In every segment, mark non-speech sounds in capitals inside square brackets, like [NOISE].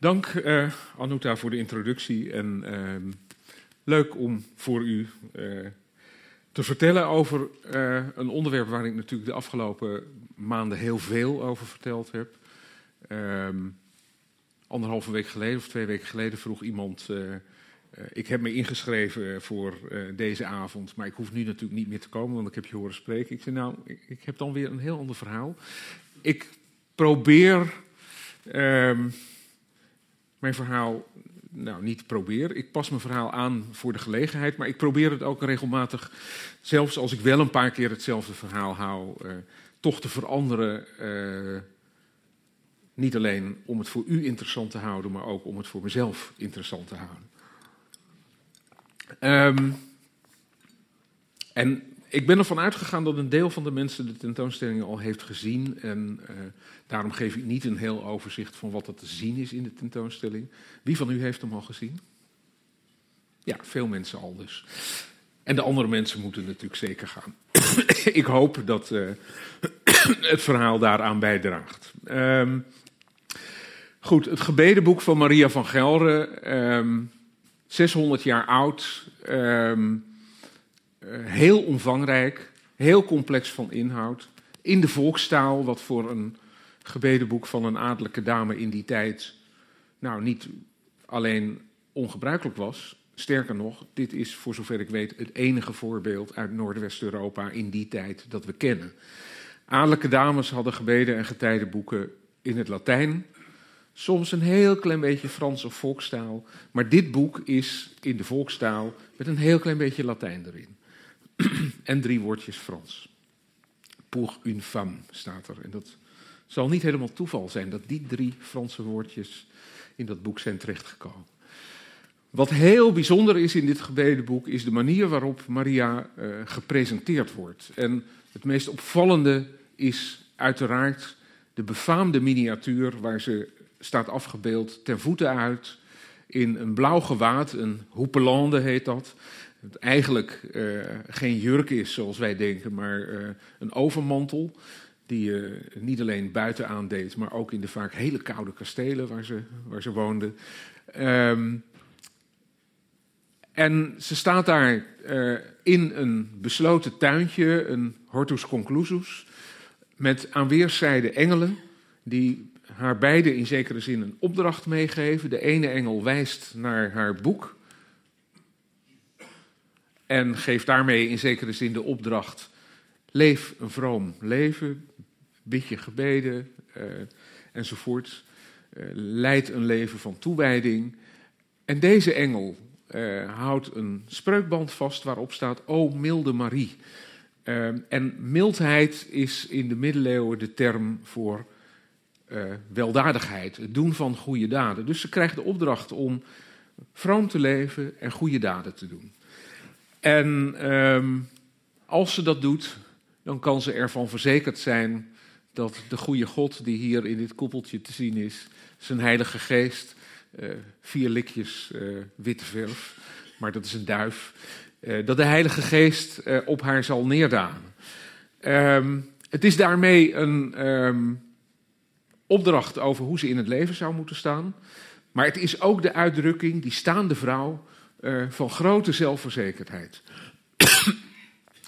Dank uh, Anuta voor de introductie en uh, leuk om voor u uh, te vertellen over een onderwerp waar ik natuurlijk de afgelopen maanden heel veel over verteld heb. Um, anderhalve week geleden of twee weken geleden vroeg iemand. ik heb me ingeschreven voor deze avond, maar ik hoef nu natuurlijk niet meer te komen, want ik heb je horen spreken. Ik zei, nou, ik, ik heb dan weer een heel ander verhaal. Ik probeer um, mijn verhaal, nou niet probeer, ik pas mijn verhaal aan voor de gelegenheid, maar ik probeer het ook regelmatig, zelfs als ik wel een paar keer hetzelfde verhaal hou, uh, toch te veranderen. Uh, niet alleen om het voor u interessant te houden, maar ook om het voor mezelf interessant te houden. Um, en ik ben ervan uitgegaan dat een deel van de mensen de tentoonstelling al heeft gezien. En uh, daarom geef ik niet een heel overzicht van wat er te zien is in de tentoonstelling. Wie van u heeft hem al gezien? Ja, veel mensen al dus. En de andere mensen moeten natuurlijk zeker gaan. [COUGHS] ik hoop dat uh, [COUGHS] het verhaal daaraan bijdraagt. Um, goed, het gebedenboek van Maria van Gelre. Um, 600 jaar oud. Um, heel omvangrijk, heel complex van inhoud. In de volkstaal, wat voor een gebedenboek van een adellijke dame in die tijd nou niet alleen ongebruikelijk was. Sterker nog, dit is voor zover ik weet het enige voorbeeld uit Noordwest-Europa in die tijd dat we kennen. Adellijke dames hadden gebeden en getijdenboeken in het Latijn. Soms een heel klein beetje Frans of volkstaal. Maar dit boek is in de volkstaal met een heel klein beetje Latijn erin. [CLEARS THROAT] en drie woordjes Frans. Pour une femme staat er. En dat zal niet helemaal toeval zijn dat die drie Franse woordjes in dat boek zijn terechtgekomen. Wat heel bijzonder is in dit gebedenboek is de manier waarop Maria uh, gepresenteerd wordt. En het meest opvallende is uiteraard de befaamde miniatuur waar ze staat afgebeeld ten voeten uit in een blauw gewaad, een hoepelande heet dat, het eigenlijk uh, geen jurk is zoals wij denken, maar uh, een overmantel. Die je uh, niet alleen buiten aandeed, maar ook in de vaak hele koude kastelen waar ze, waar ze woonden. Um, en ze staat daar in een besloten tuintje, een hortus conclusus, met aan weerszijden engelen die haar beide in zekere zin een opdracht meegeven. De ene engel wijst naar haar boek, en geeft daarmee in zekere zin de opdracht: leef een vroom leven, bid je gebeden uh, enzovoort. Uh, leid een leven van toewijding. En deze engel uh, houdt een spreukband vast waarop staat: O milde Marie. en mildheid is in de middeleeuwen de term voor weldadigheid, het doen van goede daden. Dus ze krijgt de opdracht om vroom te leven en goede daden te doen. En um, als ze dat doet, dan kan ze ervan verzekerd zijn dat de goede God die hier in dit koepeltje te zien is, zijn heilige geest, uh, vier likjes uh, witte verf, maar dat is een duif, uh, dat de heilige geest op haar zal neerdaan. Um, het is daarmee een um, opdracht over hoe ze in het leven zou moeten staan, maar het is ook de uitdrukking, die staande vrouw, uh, van grote zelfverzekerdheid.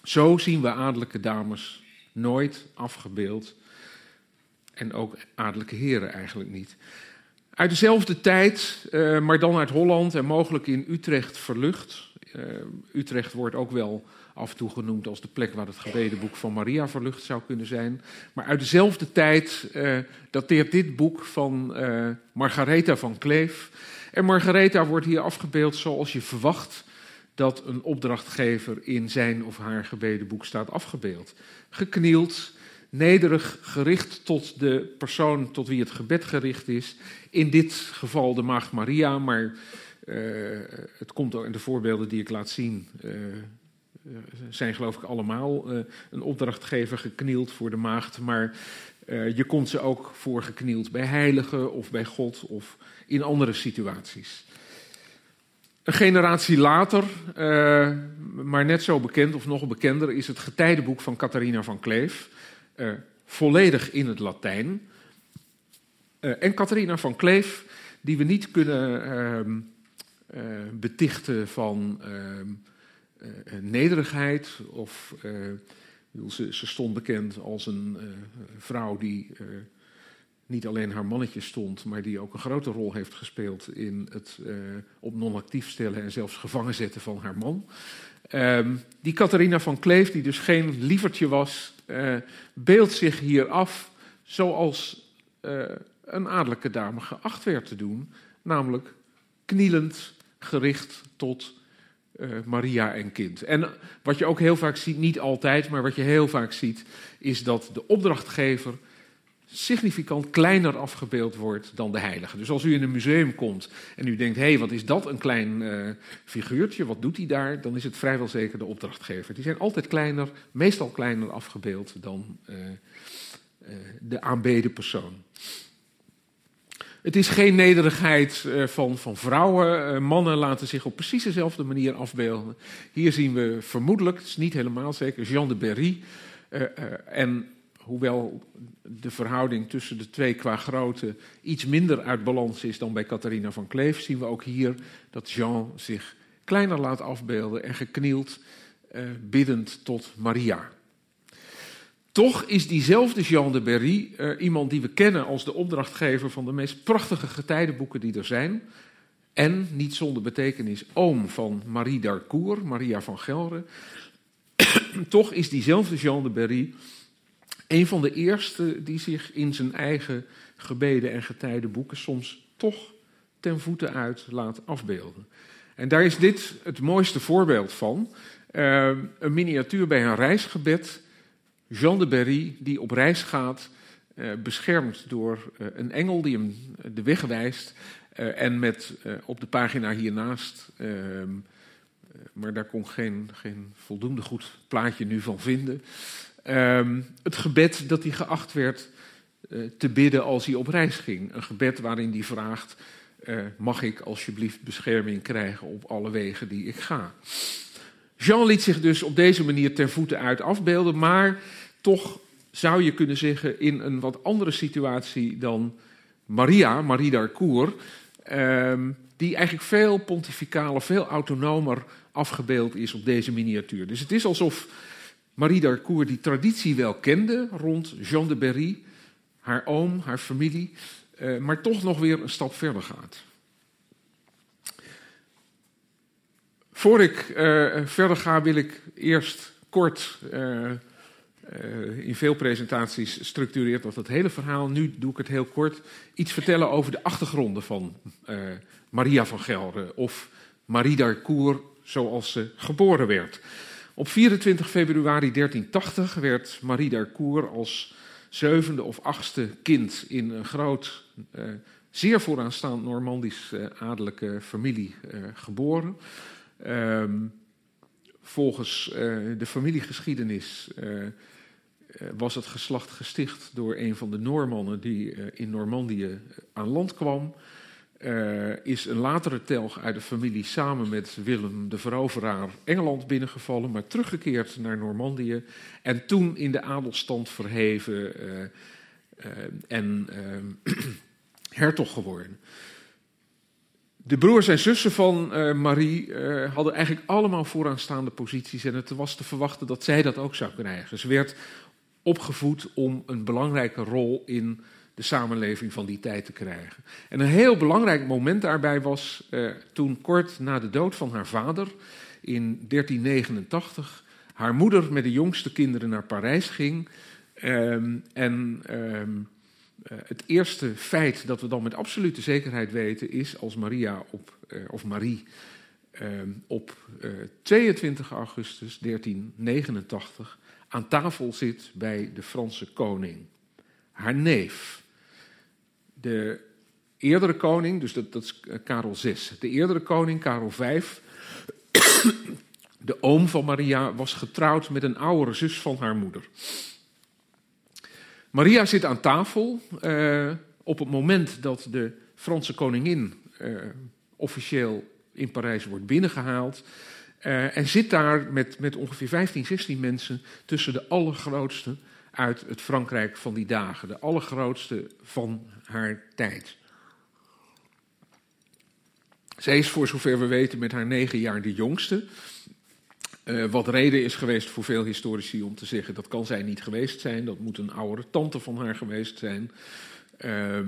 Zo zien we adellijke dames nooit afgebeeld. En ook adellijke heren eigenlijk niet. Uit dezelfde tijd, uh, maar dan uit Holland en mogelijk in Utrecht verlucht. Uh, Utrecht wordt ook wel af en toe genoemd als de plek waar het gebedenboek van Maria verlucht zou kunnen zijn. Maar uit dezelfde tijd uh, dateert dit boek van Margaretha van Kleef. En Margaretha wordt hier afgebeeld zoals je verwacht dat een opdrachtgever in zijn of haar gebedenboek staat afgebeeld. Geknield, nederig, gericht tot de persoon tot wie het gebed gericht is. In dit geval de Maagd Maria, maar uh, het komt ook in de voorbeelden die ik laat zien. Uh, zijn geloof ik allemaal een opdrachtgever geknield voor de maagd, maar uh, je komt ze ook voor geknield bij heiligen of bij God of in andere situaties. Een generatie later, uh, maar net zo bekend of nog bekender, is het getijdenboek van Catharina van Kleef. Uh, volledig in het Latijn. En Catharina van Kleef die we niet kunnen ehm, eh, betichten van ehm, eh, nederigheid. Of, ze, stond bekend als een vrouw die niet alleen haar mannetje stond, maar die ook een grote rol heeft gespeeld in het op non-actief stellen en zelfs gevangen zetten van haar man. Ehm, die Catharina van Kleef, die dus geen lievertje was, beeldt zich hier af zoals een adellijke dame geacht werd te doen, namelijk knielend gericht tot Maria en kind. En wat je ook heel vaak ziet, niet altijd, maar wat je heel vaak ziet, is dat de opdrachtgever significant kleiner afgebeeld wordt dan de heilige. Dus als u in een museum komt en u denkt, hé, hey, wat is dat, een klein uh, figuurtje, wat doet hij daar? Dan is het vrijwel zeker de opdrachtgever. Die zijn altijd kleiner, meestal kleiner afgebeeld dan uh, de aanbeden persoon. Het is geen nederigheid van, van vrouwen. mannen laten zich op precies dezelfde manier afbeelden. Hier zien we vermoedelijk, het is niet helemaal zeker, Jean de Berry. en hoewel de verhouding tussen de twee qua grootte iets minder uit balans is dan bij Catharina van Kleef, zien we ook hier dat Jean zich kleiner laat afbeelden en geknield eh, biddend tot Maria. Toch is diezelfde Jean de Berry uh, iemand die we kennen als de opdrachtgever van de meest prachtige getijdenboeken die er zijn. En, niet zonder betekenis, oom van Marie d'Arcourt, Maria van Gelre. [COUGHS] Toch is diezelfde Jean de Berry een van de eerste die zich in zijn eigen gebeden en getijdenboeken soms toch ten voeten uit laat afbeelden. En daar is dit het mooiste voorbeeld van. Uh, een miniatuur bij een reisgebed. Jean de Berry die op reis gaat, uh, beschermd door uh, een engel die hem de weg wijst. en met op de pagina hiernaast, ehm, maar daar kon geen, geen voldoende goed plaatje nu van vinden. Um, het gebed dat hij geacht werd te bidden als hij op reis ging. Een gebed waarin hij vraagt: Mag ik alsjeblieft bescherming krijgen op alle wegen die ik ga? Jean liet zich dus op deze manier ter voeten uit afbeelden, maar toch zou je kunnen zeggen in een wat andere situatie dan Maria, Marie d'Arcourt, um, die eigenlijk veel pontificaler, veel autonomer afgebeeld is op deze miniatuur. Dus het is alsof Marie d'Arcourt die traditie wel kende rond Jean de Berry, haar oom, haar familie, uh, maar toch nog weer een stap verder gaat. Voor ik uh, verder ga, wil ik eerst kort, uh, in veel presentaties structureert dat het hele verhaal, nu doe ik het heel kort, iets vertellen over de achtergronden van Maria van Gelre of Marie d'Arcourt zoals ze geboren werd. Op 24 februari 1380 werd Marie d'Arcourt als zevende of achtste kind in een groot, uh, zeer vooraanstaand Normandisch adellijke familie geboren. Um, volgens de familiegeschiedenis was het geslacht gesticht door een van de Noormannen die in Normandië aan land kwam is een latere telg uit de familie samen met Willem de Veroveraar Engeland binnengevallen, maar teruggekeerd naar Normandië en toen in de adelstand verheven en [CLEARS THROAT] hertog geworden. De broers en zussen van Marie hadden eigenlijk allemaal vooraanstaande posities en het was te verwachten dat zij dat ook zou krijgen. Ze werd opgevoed om een belangrijke rol in de samenleving van die tijd te krijgen. En een heel belangrijk moment daarbij was eh, toen kort na de dood van haar vader in 1389 haar moeder met de jongste kinderen naar Parijs ging. Ehm, en ehm, eh, het eerste feit dat we dan met absolute zekerheid weten is als Maria op, uh, of Marie ehm, op 22 augustus 1389 aan tafel zit bij de Franse koning, haar neef de eerdere koning, dus dat, dat is eh, Karel VI, de eerdere koning, Karel V, de oom van Maria, was getrouwd met een oudere zus van haar moeder. Maria zit aan tafel uh, op het moment dat de Franse koningin uh, officieel in Parijs wordt binnengehaald. Uh, en zit daar met, met ongeveer 15, 16 mensen tussen de allergrootste uit het Frankrijk van die dagen. De allergrootste van haar tijd. Zij is voor zover we weten met haar negen jaar de jongste. Uh, wat reden is geweest voor veel historici om te zeggen dat kan zij niet geweest zijn. Dat moet een oudere tante van haar geweest zijn. Uh,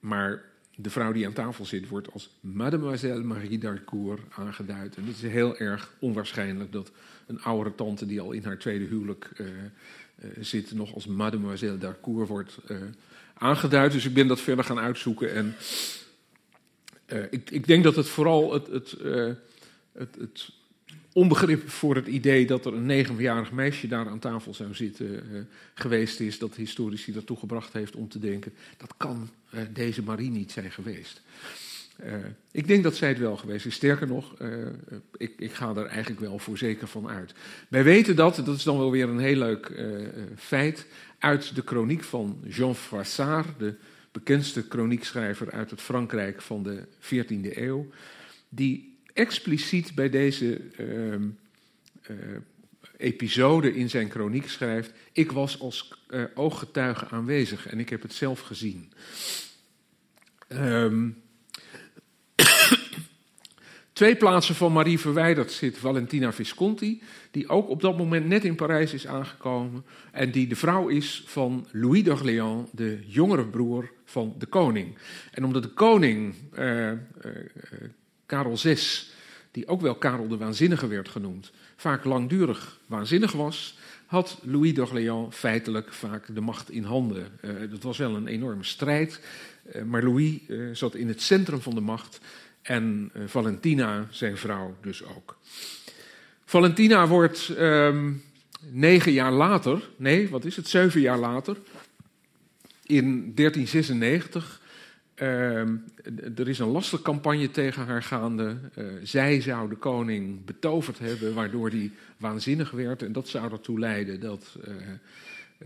maar de vrouw die aan tafel zit wordt als Mademoiselle Marie d'Arcourt aangeduid. En het is heel erg onwaarschijnlijk dat een oudere tante die al in haar tweede huwelijk uh, uh, zit nog als Mademoiselle d'Arcourt wordt aangeduid. Dus ik ben dat verder gaan uitzoeken en ik, ik, denk dat het vooral het, het, het, het onbegrip voor het idee dat er een negenjarig meisje daar aan tafel zou zitten uh, geweest is, dat historici ertoe gebracht heeft om te denken, dat kan uh, deze Marie niet zijn geweest. Uh, ik denk dat zij het wel geweest is. Sterker nog, ik, ik, ga er eigenlijk wel voor zeker van uit. Wij weten dat, dat is dan wel weer een heel leuk feit, uit de kroniek van Jean Froissart, de bekendste kroniekschrijver uit het Frankrijk van de 14e eeuw, die expliciet bij deze uh, uh, episode in zijn kroniek schrijft: Ik was als uh, ooggetuige aanwezig en ik heb het zelf gezien. Um, [COUGHS] Twee plaatsen van Marie verwijderd zit Valentina Visconti, die ook op dat moment net in Parijs is aangekomen en die de vrouw is van Louis d'Orléans, de jongere broer van de koning. En omdat de koning uh, Karel VI, die ook wel Karel de Waanzinnige werd genoemd, vaak langdurig waanzinnig was, had Louis d'Orléans feitelijk vaak de macht in handen. Uh, dat was wel een enorme strijd, uh, maar Louis uh, zat in het centrum van de macht en Valentina, zijn vrouw, dus ook. Valentina wordt um, negen jaar later, nee, wat is het, zeven jaar later, in 1396 uh, er is een lastigcampagne tegen haar gaande. Uh, zij zou de koning betoverd hebben, waardoor hij waanzinnig werd. En dat zou ertoe leiden dat uh,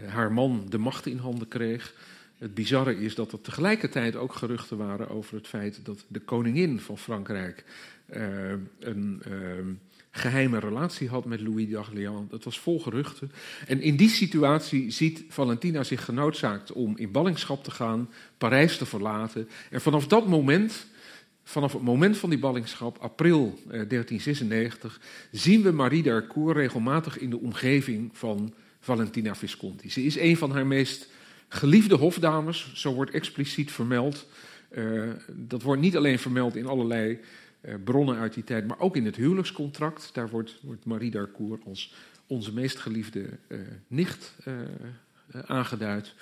haar man de macht in handen kreeg. Het bizarre is dat er tegelijkertijd ook geruchten waren over het feit dat de koningin van Frankrijk uh, een ehm, geheime relatie had met Louis d'Orléans. Dat was vol geruchten. En in die situatie ziet Valentina zich genoodzaakt om in ballingschap te gaan, Parijs te verlaten. En vanaf dat moment, vanaf het moment van die ballingschap, april eh, 1396, zien we Marie d'Harcourt regelmatig in de omgeving van Valentina Visconti. Ze is een van haar meest geliefde hofdames, zo wordt expliciet vermeld. Uh, dat wordt niet alleen vermeld in allerlei bronnen uit die tijd, maar ook in het huwelijkscontract. Daar wordt, wordt Marie d'Harcourt als onze meest geliefde uh, nicht aangeduid.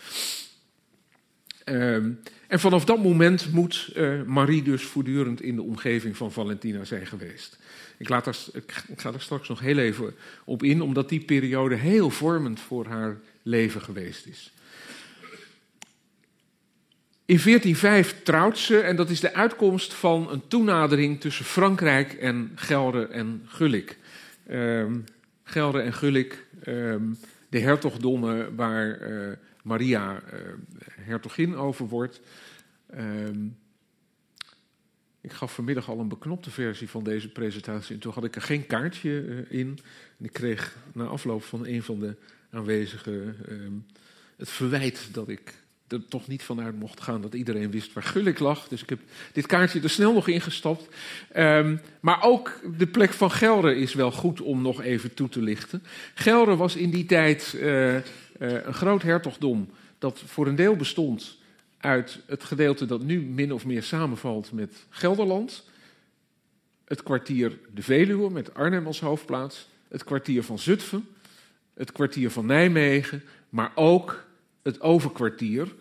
Um, en vanaf dat moment moet Marie dus voortdurend in de omgeving van Valentina zijn geweest. Ik, laat ik ga er straks nog heel even op in, omdat die periode heel vormend voor haar leven geweest is. In 1405 trouwt ze en dat is de uitkomst van een toenadering tussen Frankrijk en Gelre en Gulik. Um, Gelre en Gulik, um, de hertogdommen waar uh, Maria uh, hertogin over wordt. Um, ik gaf vanmiddag al een beknopte versie van deze presentatie en toen had ik er geen kaartje uh, in. En ik kreeg na afloop van een van de aanwezigen het verwijt dat ik er toch niet vanuit mocht gaan dat iedereen wist waar Gulik lag. Dus ik heb dit kaartje er snel nog ingestapt. Um, maar ook de plek van Gelre is wel goed om nog even toe te lichten. Gelre was in die tijd uh, uh, een groot hertogdom dat voor een deel bestond uit het gedeelte dat nu min of meer samenvalt met Gelderland. Het kwartier de Veluwe met Arnhem als hoofdplaats. Het kwartier van Zutphen. Het kwartier van Nijmegen. Maar ook het overkwartier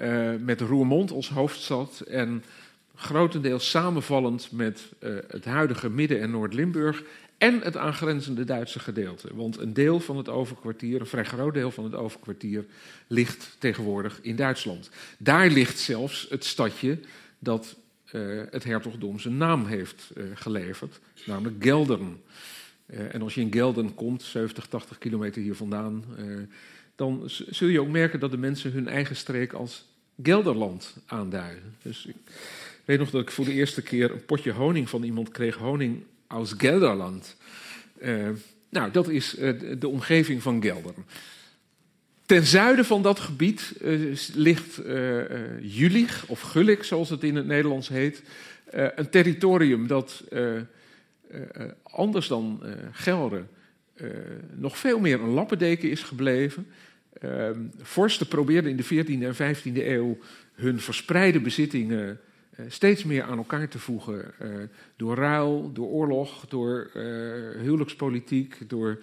uh, met Roermond als hoofdstad en grotendeels samenvallend met uh, het huidige Midden- en Noord-Limburg en het aangrenzende Duitse gedeelte. Want een deel van het overkwartier, een vrij groot deel van het overkwartier, ligt tegenwoordig in Duitsland. Daar ligt zelfs het stadje dat uh, het hertogdom zijn naam heeft geleverd, namelijk Geldern. en als je in Geldern komt, 70, 80 kilometer hier vandaan, dan zul je ook merken dat de mensen hun eigen streek als Gelderland aanduiden. Dus ik weet nog dat ik voor de eerste keer een potje honing van iemand kreeg, honing aus Gelderland. Uh, nou, dat is uh, de omgeving van Gelderen. Ten zuiden van dat gebied uh, ligt Julich, of Gulik zoals het in het Nederlands heet. een territorium dat anders dan Gelre nog veel meer een lappendeken is gebleven. Ehm, vorsten probeerden in de 14e en 15e eeuw hun verspreide bezittingen uh, steeds meer aan elkaar te voegen. Uh, door ruil, door oorlog, door uh, huwelijkspolitiek, door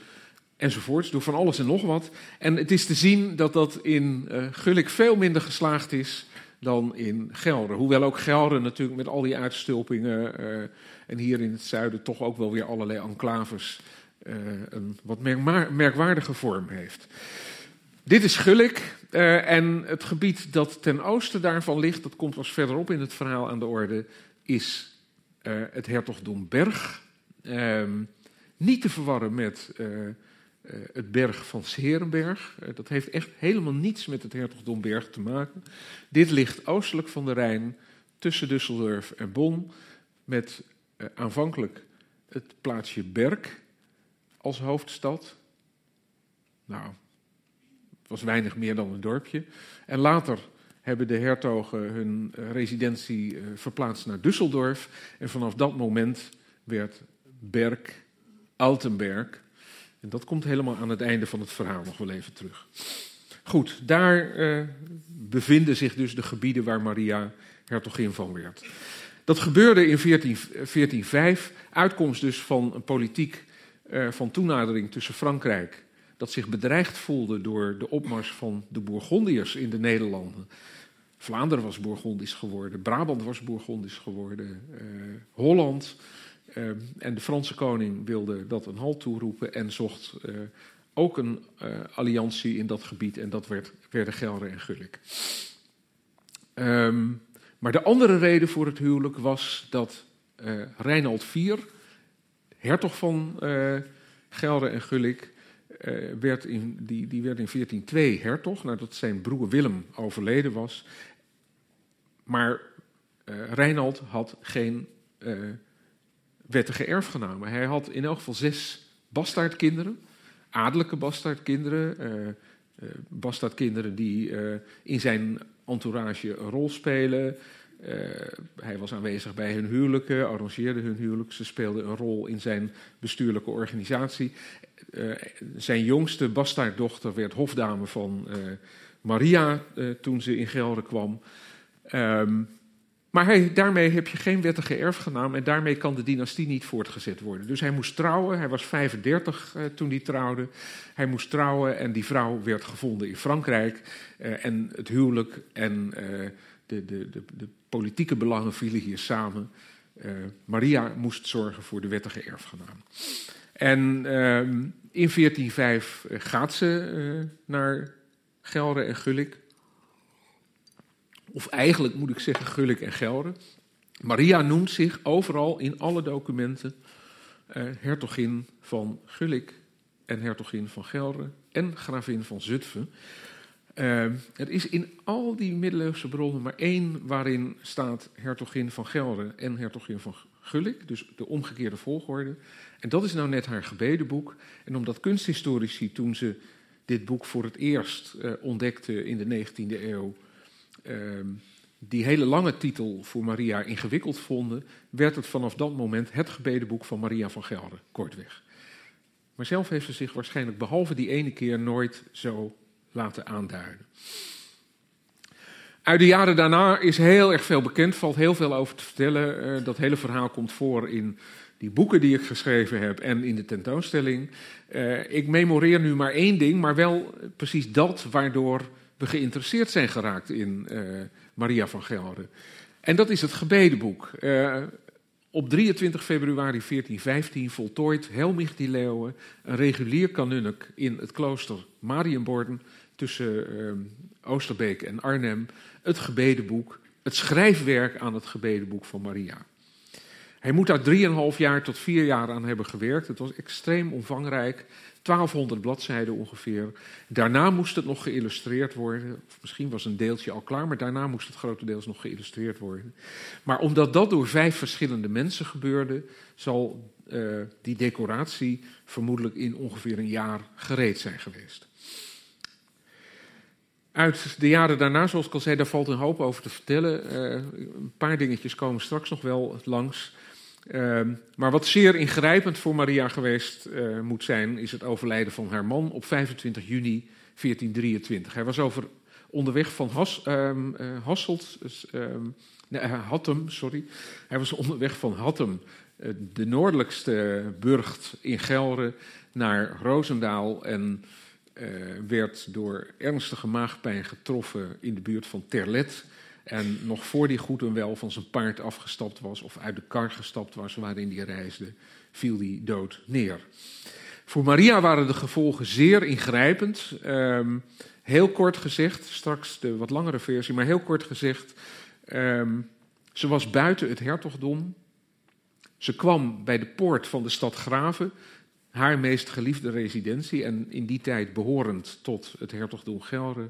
enzovoorts, door van alles en nog wat. En het is te zien dat dat in Gulik veel minder geslaagd is dan in Gelre. Hoewel ook Gelre natuurlijk met al die uitstulpingen en hier in het zuiden toch ook wel weer allerlei enclaves een wat merkwaardige vorm heeft. Dit is Gulik uh, en het gebied dat ten oosten daarvan ligt, dat komt pas verderop in het verhaal aan de orde, is uh, het hertogdom Berg. Uh, niet te verwarren met het berg van Serenberg. dat heeft echt helemaal niets met het hertogdom Berg te maken. Dit ligt oostelijk van de Rijn, tussen Düsseldorf en Bonn, met aanvankelijk het plaatsje Berg als hoofdstad. Nou, was weinig meer dan een dorpje. En later hebben de hertogen hun eh, residentie eh, verplaatst naar Düsseldorf. En vanaf dat moment werd Berg Altenberg. En dat komt helemaal aan het einde van het verhaal nog wel even terug. Goed, daar uh, bevinden zich dus de gebieden waar Maria hertogin van werd. Dat gebeurde in 14, 1405, uitkomst dus van een politiek uh, van toenadering tussen Frankrijk dat zich bedreigd voelde door de opmars van de Bourgondiërs in de Nederlanden. Vlaanderen was Bourgondisch geworden, Brabant was Bourgondisch geworden, uh, Holland. Uh, en de Franse koning wilde dat een halt toeroepen en zocht uh, ook een alliantie in dat gebied. En dat werd, werden Gelre en Gulik. Um, maar de andere reden voor het huwelijk was dat Reinald IV, hertog van Gelre en Gulik, uh, werd in, die, die werd in 1402 hertog, nadat zijn broer Willem overleden was. Maar uh, Reinald had geen uh, wettige erfgenamen. Hij had in elk geval zes bastaardkinderen, adellijke bastaardkinderen, bastaardkinderen die in zijn entourage een rol spelen. Uh, hij was aanwezig bij hun huwelijken, arrangeerde hun huwelijk. Ze speelden een rol in zijn bestuurlijke organisatie. Uh, zijn jongste bastaarddochter werd hofdame van uh, Maria toen ze in Gelre kwam. Um, maar hij, daarmee heb je geen wettige erfgenaam en daarmee kan de dynastie niet voortgezet worden. Dus hij moest trouwen, hij was 35 toen hij trouwde. Hij moest trouwen en die vrouw werd gevonden in Frankrijk. en het huwelijk en de, de, de, de politieke belangen vielen hier samen. Uh, Maria moest zorgen voor de wettige erfgenaam. En uh, in 1405 gaat ze uh, naar Gelre en Gulik. Of eigenlijk moet ik zeggen Gulik en Gelre. Maria noemt zich overal in alle documenten hertogin van Gulik en hertogin van Gelre en gravin van Zutphen. Uh, er is in al die middeleeuwse bronnen maar één waarin staat hertogin van Gelre en hertogin van Gulik, dus de omgekeerde volgorde. En dat is nou net haar gebedenboek. En omdat kunsthistorici toen ze dit boek voor het eerst uh, ontdekten in de 19e eeuw, uh, die hele lange titel voor Maria ingewikkeld vonden, werd het vanaf dat moment het gebedenboek van Maria van Gelre, kortweg. Maar zelf heeft ze zich waarschijnlijk behalve die ene keer nooit zo laten aanduiden. Uit de jaren daarna is heel erg veel bekend, valt heel veel over te vertellen. Uh, dat hele verhaal komt voor in die boeken die ik geschreven heb en in de tentoonstelling. Uh, ik memoreer nu maar één ding, maar wel precies dat waardoor we geïnteresseerd zijn geraakt in uh, Maria van Gelre. En dat is het gebedenboek. op 23 februari 1415 voltooit Helmich die Leeuwen een regulier kanunnik in het klooster Marienborden tussen uh, Oosterbeek en Arnhem het gebedenboek, het schrijfwerk aan het gebedenboek van Maria. Hij moet daar drieënhalf jaar tot vier jaar aan hebben gewerkt. Het was extreem omvangrijk, 1200 bladzijden ongeveer. Daarna moest het nog geïllustreerd worden. Misschien was een deeltje al klaar, maar daarna moest het grotendeels nog geïllustreerd worden. Maar omdat dat door vijf verschillende mensen gebeurde, zal uh, die decoratie vermoedelijk in ongeveer een jaar gereed zijn geweest. Uit de jaren daarna, zoals ik al zei, daar valt een hoop over te vertellen. Uh, een paar dingetjes komen straks nog wel langs. Uh, maar wat zeer ingrijpend voor Maria geweest uh, moet zijn, is het overlijden van haar man op 25 juni 1423. Hij was over, onderweg van Has, um, Hasselt, um, nee, Hattem, sorry. Hij was onderweg van Hattem, de noordelijkste burcht in Gelre, naar Roosendaal en uh, werd door ernstige maagpijn getroffen in de buurt van Terlet. En nog voor die goed en wel van zijn paard afgestapt was of uit de kar gestapt was waarin hij reisde, viel hij dood neer. Voor Maria waren de gevolgen zeer ingrijpend. Um, heel kort gezegd, straks de wat langere versie, maar heel kort gezegd. Um, ze was buiten het hertogdom. Ze kwam bij de poort van de stad Graven, haar meest geliefde residentie en in die tijd behorend tot het hertogdom Gelre.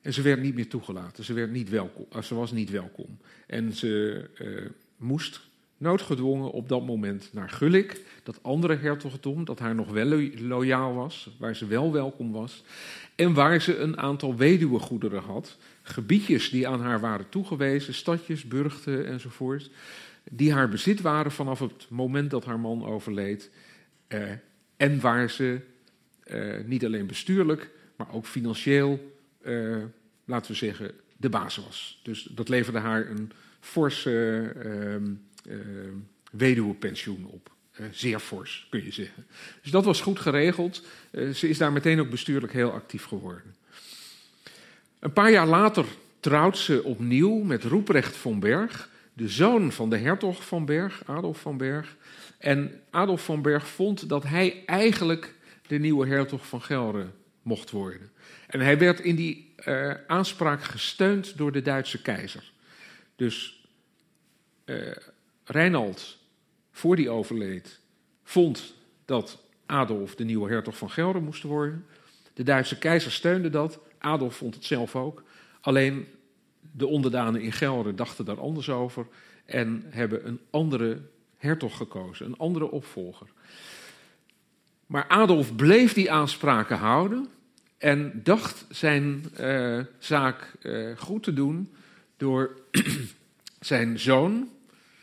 En ze werd niet meer toegelaten, ze, werd niet welkom, eh, ze was niet welkom. En ze uh, moest noodgedwongen op dat moment naar Gulik, dat andere hertogdom, dat haar nog wel loyaal was, waar ze wel welkom was. En waar ze een aantal weduwegoederen had, gebiedjes die aan haar waren toegewezen, stadjes, burchten enzovoort, die haar bezit waren vanaf het moment dat haar man overleed. Uh, en waar ze uh, niet alleen bestuurlijk, maar ook financieel, uh, laten we zeggen, de baas was. Dus dat leverde haar een forse weduwepensioen op. zeer fors, kun je zeggen. Dus dat was goed geregeld. ze is daar meteen ook bestuurlijk heel actief geworden. Een paar jaar later trouwt ze opnieuw met Roeprecht van Berg, de zoon van de hertog van Berg, Adolf van Berg. En Adolf van Berg vond dat hij eigenlijk de nieuwe hertog van Gelre mocht worden. En hij werd in die uh, aanspraak gesteund door de Duitse keizer. Dus uh, Reinald, voor die overleed, vond dat Adolf de nieuwe hertog van Gelre moest worden. De Duitse keizer steunde dat. Adolf vond het zelf ook. Alleen de onderdanen in Gelre dachten daar anders over en hebben een andere hertog gekozen, een andere opvolger. Maar Adolf bleef die aanspraken houden en dacht zijn uh, zaak uh, goed te doen door [CLEARS THROAT] zijn zoon,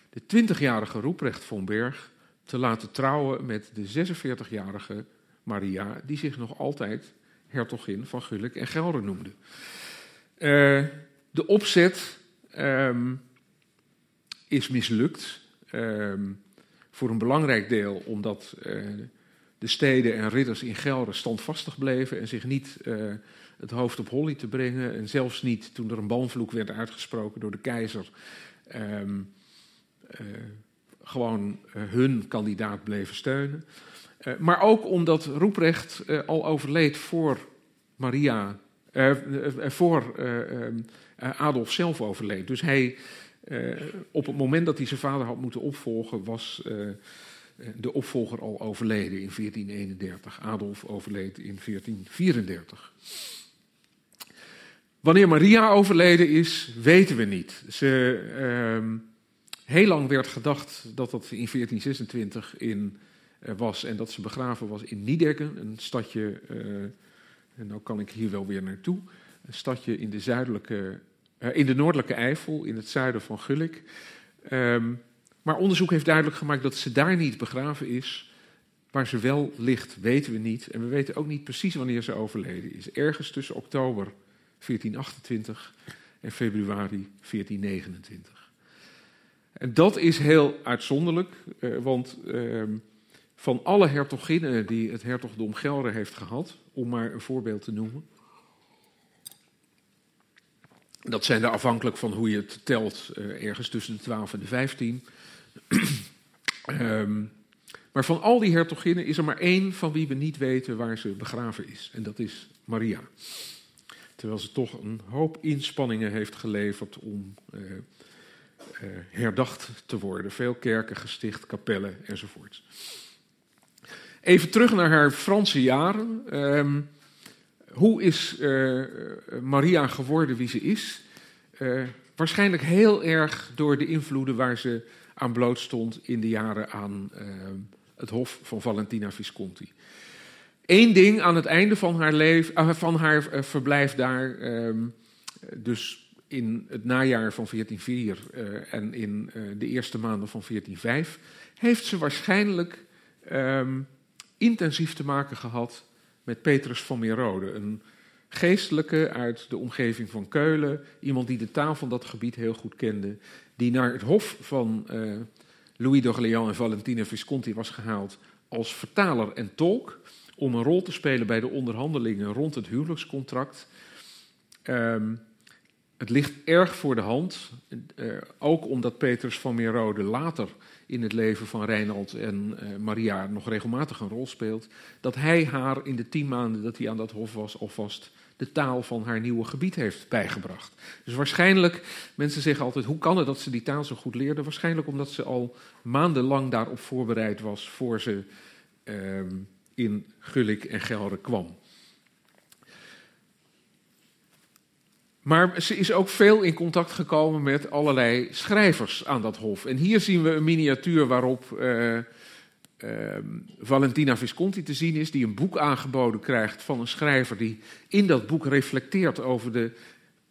de 20-jarige Roeprecht von Berg, te laten trouwen met de 46-jarige Maria, die zich nog altijd hertogin van Gulik en Gelre noemde. Uh, de opzet um, is mislukt. Um, voor een belangrijk deel omdat uh, de steden en ridders in Gelre standvastig bleven en zich niet uh, het hoofd op holly te brengen. En zelfs niet toen er een banvloek werd uitgesproken door de keizer. Um, gewoon hun kandidaat bleven steunen. maar ook omdat Roeprecht al overleed voor Maria, voor uh, Adolf zelf overleed. Dus hij, uh, op het moment dat hij zijn vader had moeten opvolgen, was uh, de opvolger al overleden in 1431. Adolf overleed in 1434. Wanneer Maria overleden is, weten we niet. Ze, uh, heel lang werd gedacht dat dat in 1426 in, was en dat ze begraven was in Niedeggen, een stadje, en nou kan ik hier wel weer naartoe, een stadje in de, zuidelijke, in de noordelijke Eifel, in het zuiden van Gulik. Um, maar onderzoek heeft duidelijk gemaakt dat ze daar niet begraven is. Waar ze wel ligt, weten we niet. En we weten ook niet precies wanneer ze overleden is. Ergens tussen oktober 1428 en februari 1429. En dat is heel uitzonderlijk, uh, want uh, van alle hertoginnen die het hertogdom Gelre heeft gehad, om maar een voorbeeld te noemen, dat zijn er afhankelijk van hoe je het telt, uh, ergens tussen de 12 en de 15. um, [CLEARS THROAT] maar van al die hertoginnen is er maar één van wie we niet weten waar ze begraven is. En dat is Maria. Terwijl ze toch een hoop inspanningen heeft geleverd om uh, uh, herdacht te worden. Veel kerken gesticht, kapellen enzovoort. Even terug naar haar Franse jaren. Um, hoe is uh, Maria geworden wie ze is? Uh, waarschijnlijk heel erg door de invloeden waar ze aan bloot stond in de jaren aan uh, het hof van Valentina Visconti. Eén ding aan het einde van haar, leven, van haar verblijf daar, ehm, dus in het najaar van 1404 en in de eerste maanden van 1405, heeft ze waarschijnlijk ehm, intensief te maken gehad met Petrus van Merode, een geestelijke uit de omgeving van Keulen, iemand die de taal van dat gebied heel goed kende, die naar het hof van uh, Louis d'Orléans en Valentina Visconti was gehaald als vertaler en tolk. Om een rol te spelen bij de onderhandelingen rond het huwelijkscontract. Um, het ligt erg voor de hand, uh, ook omdat Petrus van Merode later in het leven van Reinald en uh, Maria nog regelmatig een rol speelt, dat hij haar in de tien maanden dat hij aan dat hof was alvast de taal van haar nieuwe gebied heeft bijgebracht. Dus waarschijnlijk, mensen zeggen altijd, hoe kan het dat ze die taal zo goed leerde? Waarschijnlijk omdat ze al maandenlang daarop voorbereid was voor ze uh, in Gulik en Gelre kwam. Maar ze is ook veel in contact gekomen met allerlei schrijvers aan dat hof. En hier zien we een miniatuur waarop uh, uh, Valentina Visconti te zien is, die een boek aangeboden krijgt van een schrijver die in dat boek reflecteert over de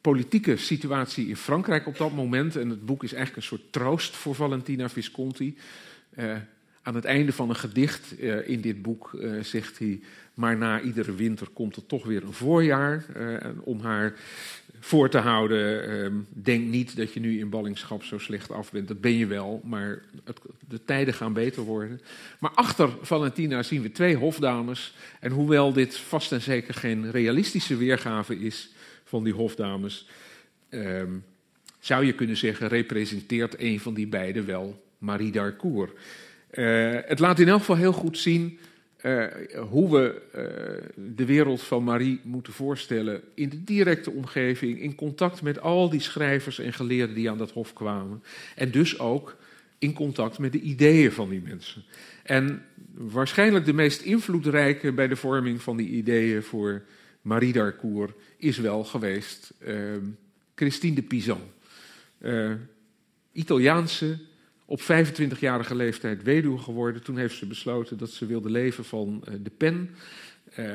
politieke situatie in Frankrijk op dat moment. En het boek is eigenlijk een soort troost voor Valentina Visconti. Uh, aan het einde van een gedicht in dit boek zegt hij: Maar na iedere winter komt er toch weer een voorjaar. om haar voor te houden. Ehm, denk niet dat je nu in ballingschap zo slecht af bent. Dat ben je wel, maar het, de tijden gaan beter worden. Maar achter Valentina zien we twee hofdames. En hoewel dit vast en zeker geen realistische weergave is van die hofdames, ehm, zou je kunnen zeggen, representeert een van die beiden wel Marie d'Arcourt. Uh, het laat in elk geval heel goed zien uh, hoe we uh, de wereld van Marie moeten voorstellen in de directe omgeving, in contact met al die schrijvers en geleerden die aan dat hof kwamen. En dus ook in contact met de ideeën van die mensen. En waarschijnlijk de meest invloedrijke bij de vorming van die ideeën voor Marie d'Arcourt is wel geweest uh, Christine de Pizan. Italiaanse op 25-jarige leeftijd weduwe geworden. Toen heeft ze besloten dat ze wilde leven van uh, de pen. Uh,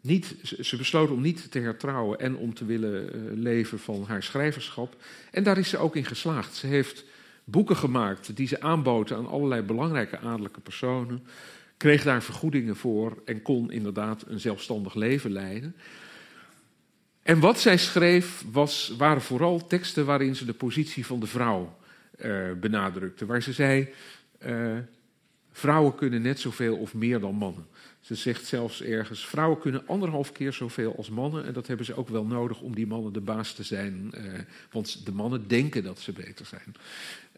niet, ze besloot om niet te hertrouwen en om te willen uh, leven van haar schrijverschap. En daar is ze ook in geslaagd. Ze heeft boeken gemaakt die ze aanboden aan allerlei belangrijke adellijke personen. Kreeg daar vergoedingen voor en kon inderdaad een zelfstandig leven leiden. En wat zij schreef was, waren vooral teksten waarin ze de positie van de vrouw uh, benadrukte. Waar ze zei: uh, vrouwen kunnen net zoveel of meer dan mannen. Ze zegt zelfs ergens: vrouwen kunnen anderhalf keer zoveel als mannen. En dat hebben ze ook wel nodig om die mannen de baas te zijn. Uh, want de mannen denken dat ze beter zijn.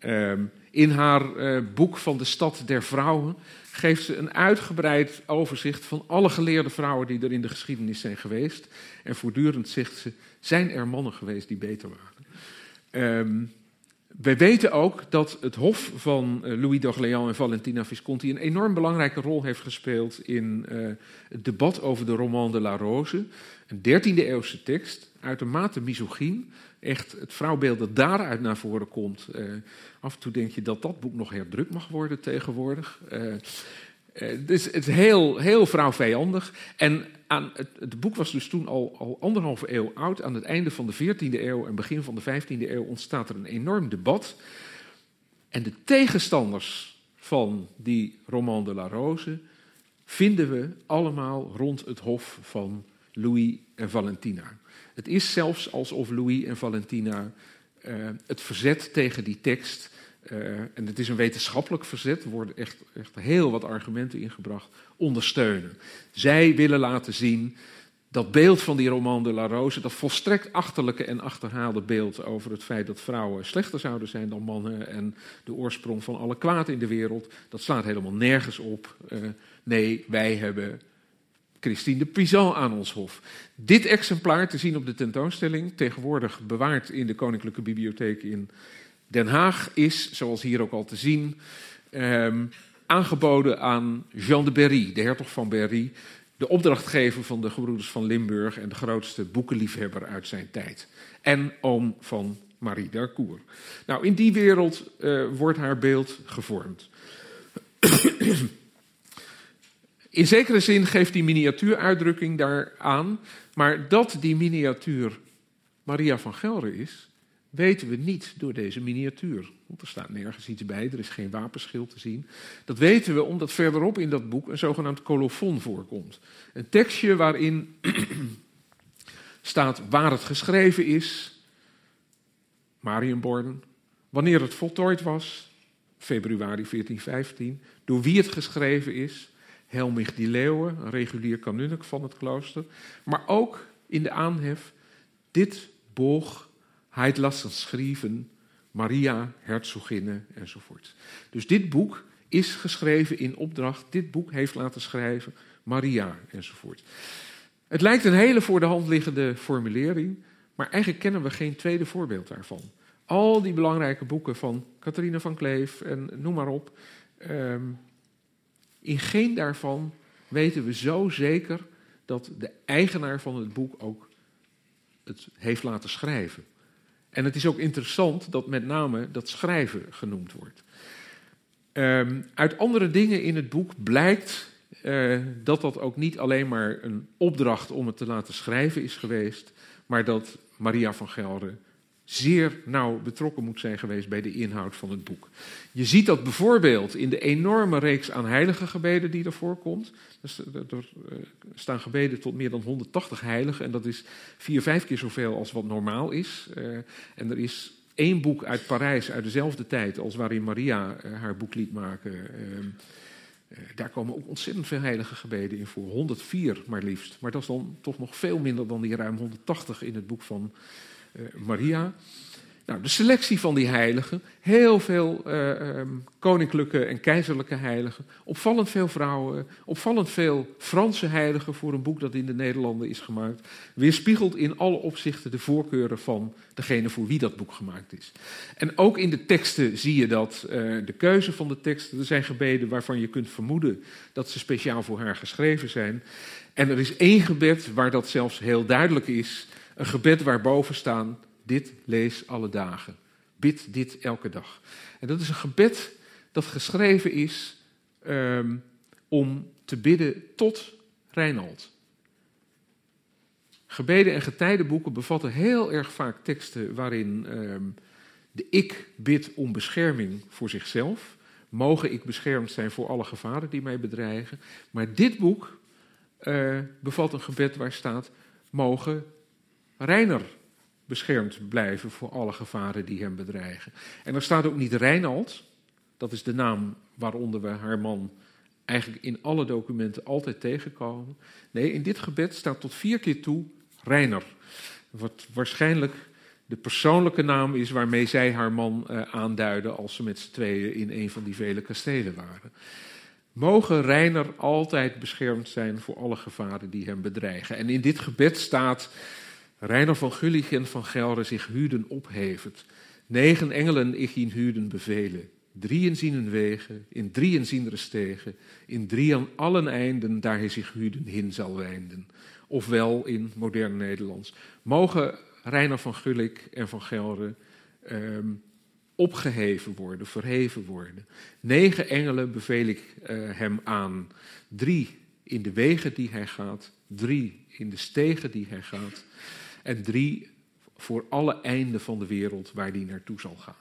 Uh, in haar boek van de Stad der Vrouwen geeft ze een uitgebreid overzicht van alle geleerde vrouwen die er in de geschiedenis zijn geweest. En voortdurend zegt ze: zijn er mannen geweest die beter waren? Wij weten ook dat het hof van eh, Louis d'Orléans en Valentina Visconti een enorm belangrijke rol heeft gespeeld in uh, het debat over de roman de la Rose. Een 13e eeuwse tekst, uitermate misogyn. Echt het vrouwbeeld dat daaruit naar voren komt. Uh, af en toe denk je dat dat boek nog herdrukt mag worden tegenwoordig. Dus het is heel, heel vrouwvijandig. En aan, het, boek was dus toen al, al anderhalve eeuw oud. Aan het einde van de 14e eeuw en begin van de 15e eeuw ontstaat er een enorm debat. En de tegenstanders van die Roman de la Rose vinden we allemaal rond het hof van Louis en Valentina. Het is zelfs alsof Louis en Valentina uh, het verzet tegen die tekst uh, en het is een wetenschappelijk verzet, er worden echt, echt heel wat argumenten ingebracht, ondersteunen. Zij willen laten zien dat beeld van die roman de La Rose, dat volstrekt achterlijke en achterhaalde beeld over het feit dat vrouwen slechter zouden zijn dan mannen en de oorsprong van alle kwaad in de wereld, dat slaat helemaal nergens op. Uh, nee, wij hebben Christine de Pizan aan ons hof. Dit exemplaar te zien op de tentoonstelling, tegenwoordig bewaard in de Koninklijke Bibliotheek in Den Haag is, zoals hier ook al te zien, um, aangeboden aan Jean de Berry, de hertog van Berry, de opdrachtgever van de gebroeders van Limburg en de grootste boekenliefhebber uit zijn tijd. En oom van Marie d'Arcourt. Nou, in die wereld uh, wordt haar beeld gevormd. In zekere zin geeft die miniatuuruitdrukking daaraan, maar dat die miniatuur Maria van Gelre is, weten we niet door deze miniatuur. Want er staat nergens iets bij, er is geen wapenschild te zien. Dat weten we omdat verderop in dat boek een zogenaamd colofon voorkomt. Een tekstje waarin [CLEARS THROAT] staat waar het geschreven is, Marienborn, wanneer het voltooid was, februari 1415, door wie het geschreven is, Helmich die Leeuwen, een regulier kanunnik van het klooster, maar ook in de aanhef, dit boog heit lassen schrijven, Maria, herzoginne enzovoort. Dus dit boek is geschreven in opdracht, dit boek heeft laten schrijven Maria enzovoort. Het lijkt een hele voor de hand liggende formulering, maar eigenlijk kennen we geen tweede voorbeeld daarvan. Al die belangrijke boeken van Catharina van Kleef en noem maar op. Ehm, in geen daarvan weten we zo zeker dat de eigenaar van het boek ook het heeft laten schrijven. En het is ook interessant dat met name dat schrijven genoemd wordt. Um, uit andere dingen in het boek blijkt uh, dat dat ook niet alleen maar een opdracht om het te laten schrijven is geweest, maar dat Maria van Gelre zeer nauw betrokken moet zijn geweest bij de inhoud van het boek. Je ziet dat bijvoorbeeld in de enorme reeks aan heilige gebeden die er voorkomt. Er eh, staan gebeden tot meer dan 180 heiligen en dat is vier, vijf keer zoveel als wat normaal is. Uh, en er is één boek uit Parijs uit dezelfde tijd als waarin Maria uh, haar boek liet maken. Uh, daar komen ook ontzettend veel heilige gebeden in voor, 104 maar liefst. Maar dat is dan toch nog veel minder dan die ruim 180 in het boek van Maria. Nou, de selectie van die heiligen, heel veel uh, um, koninklijke en keizerlijke heiligen, opvallend veel vrouwen, opvallend veel Franse heiligen voor een boek dat in de Nederlanden is gemaakt, weerspiegelt in alle opzichten de voorkeuren van degene voor wie dat boek gemaakt is. En ook in de teksten zie je dat, uh, de keuze van de teksten, er zijn gebeden waarvan je kunt vermoeden dat ze speciaal voor haar geschreven zijn. En er is één gebed waar dat zelfs heel duidelijk is, een gebed waarboven staan dit lees alle dagen. Bid dit elke dag. En dat is een gebed dat geschreven is um, om te bidden tot Reinald. Gebeden en getijdenboeken bevatten heel erg vaak teksten waarin um, de ik bidt om bescherming voor zichzelf. Mogen ik beschermd zijn voor alle gevaren die mij bedreigen. Maar dit boek uh, bevat een gebed waar staat: mogen Reiner beschermd blijven voor alle gevaren die hem bedreigen. En er staat ook niet Reinald, dat is de naam waaronder we haar man eigenlijk in alle documenten altijd tegenkomen. Nee, in dit gebed staat tot vier keer toe Reiner. Wat waarschijnlijk de persoonlijke naam is waarmee zij haar man uh, aanduiden als ze met z'n tweeën in een van die vele kastelen waren. Mogen Reiner altijd beschermd zijn voor alle gevaren die hem bedreigen. En in dit gebed staat Reiner van Gulligen van Gelre zich huuden ophevet. Negen engelen ik in huuden bevelen. Drieën zien een wegen, in drieën zien stegen, in drieën allen einden daar hij zich huuden hin zal wijnden. Ofwel in modern Nederlands. Mogen Reiner van Gulik en van Gelre um, opgeheven worden, verheven worden. Negen engelen beveel ik uh, hem aan. Drie in de wegen die hij gaat, drie in de stegen die hij gaat. En drie, voor alle einden van de wereld waar die naartoe zal gaan.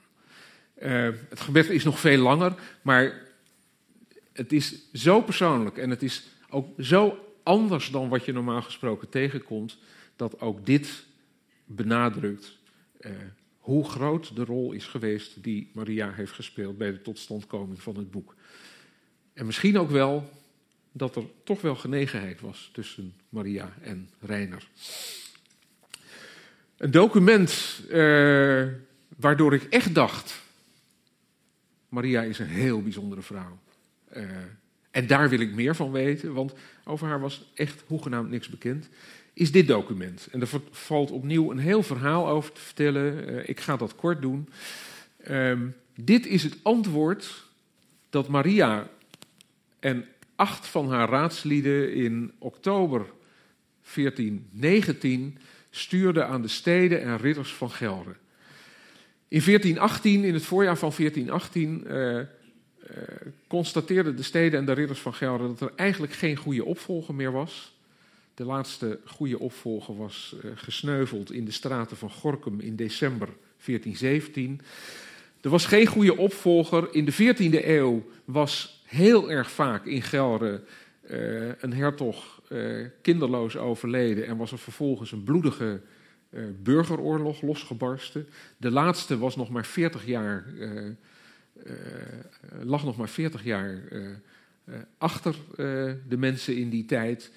Uh, het gebed is nog veel langer, maar het is zo persoonlijk en het is ook zo anders dan wat je normaal gesproken tegenkomt, dat ook dit benadrukt uh, hoe groot de rol is geweest die Maria heeft gespeeld bij de totstandkoming van het boek. En misschien ook wel dat er toch wel genegenheid was tussen Maria en Reiner. Een document uh, waardoor ik echt dacht: Maria is een heel bijzondere vrouw. Uh, en daar wil ik meer van weten, want over haar was echt hoegenaamd niks bekend. Is dit document. En er valt opnieuw een heel verhaal over te vertellen. Uh, ik ga dat kort doen. Um, dit is het antwoord dat Maria en acht van haar raadslieden in oktober 1419 stuurde aan de steden en ridders van Gelre. In 1418, in het voorjaar van 1418, uh, uh, constateerden de steden en de ridders van Gelre dat er eigenlijk geen goede opvolger meer was. De laatste goede opvolger was uh, gesneuveld in de straten van Gorkum in december 1417. Er was geen goede opvolger. In de 14e eeuw was heel erg vaak in Gelre een hertog uh, kinderloos overleden en was er vervolgens een bloedige uh, burgeroorlog losgebarsten. De laatste was nog maar 40 jaar, lag nog maar 40 jaar achter de mensen in die tijd.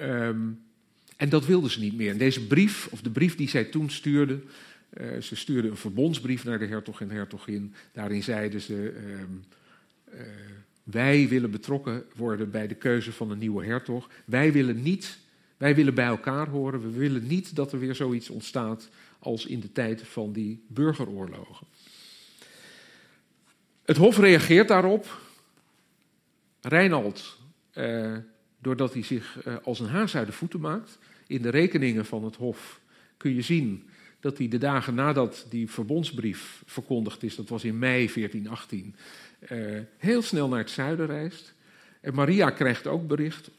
Um, en dat wilden ze niet meer. En deze brief, of de brief die zij toen stuurde, ze stuurde een verbondsbrief naar de hertog en hertogin. Daarin zeiden ze: uh, Wij willen betrokken worden bij de keuze van een nieuwe hertog. Wij willen niet, wij willen bij elkaar horen. We willen niet dat er weer zoiets ontstaat als in de tijd van die burgeroorlogen. Het Hof reageert daarop. Reinald, uh, doordat hij zich als een haas uit de voeten maakt. In de rekeningen van het Hof kun je zien dat hij de dagen nadat die verbondsbrief verkondigd is, dat was in mei 1418, uh, heel snel naar het zuiden reist. En Maria krijgt ook bericht,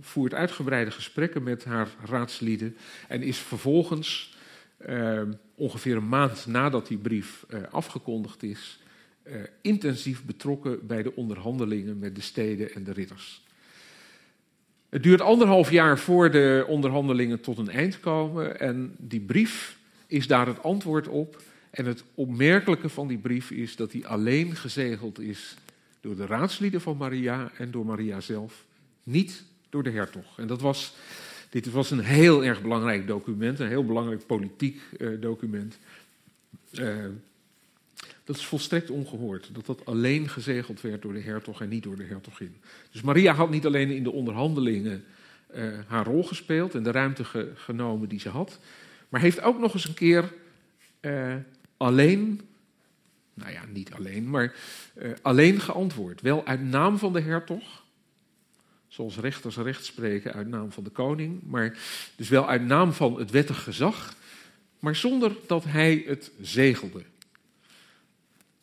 voert uitgebreide gesprekken met haar raadslieden en is vervolgens, uh, ongeveer een maand nadat die brief uh, afgekondigd is, intensief betrokken bij de onderhandelingen met de steden en de ridders. Het duurt anderhalf jaar voor de onderhandelingen tot een eind komen en die brief is daar het antwoord op. En het opmerkelijke van die brief is dat die alleen gezegeld is door de raadslieden van Maria en door Maria zelf, niet door de hertog. En dat was, dit was een heel erg belangrijk document, een heel belangrijk politiek uh, document. Uh, dat is volstrekt ongehoord, dat dat alleen gezegeld werd door de hertog en niet door de hertogin. Dus Maria had niet alleen in de onderhandelingen uh, haar rol gespeeld en de ruimte ge genomen die ze had, maar heeft ook nog eens een keer uh, alleen, nou ja, niet alleen, maar uh, alleen geantwoord. Wel uit naam van de hertog, zoals rechters recht spreken uit naam van de koning, maar dus wel uit naam van het wettig gezag, maar zonder dat hij het zegelde.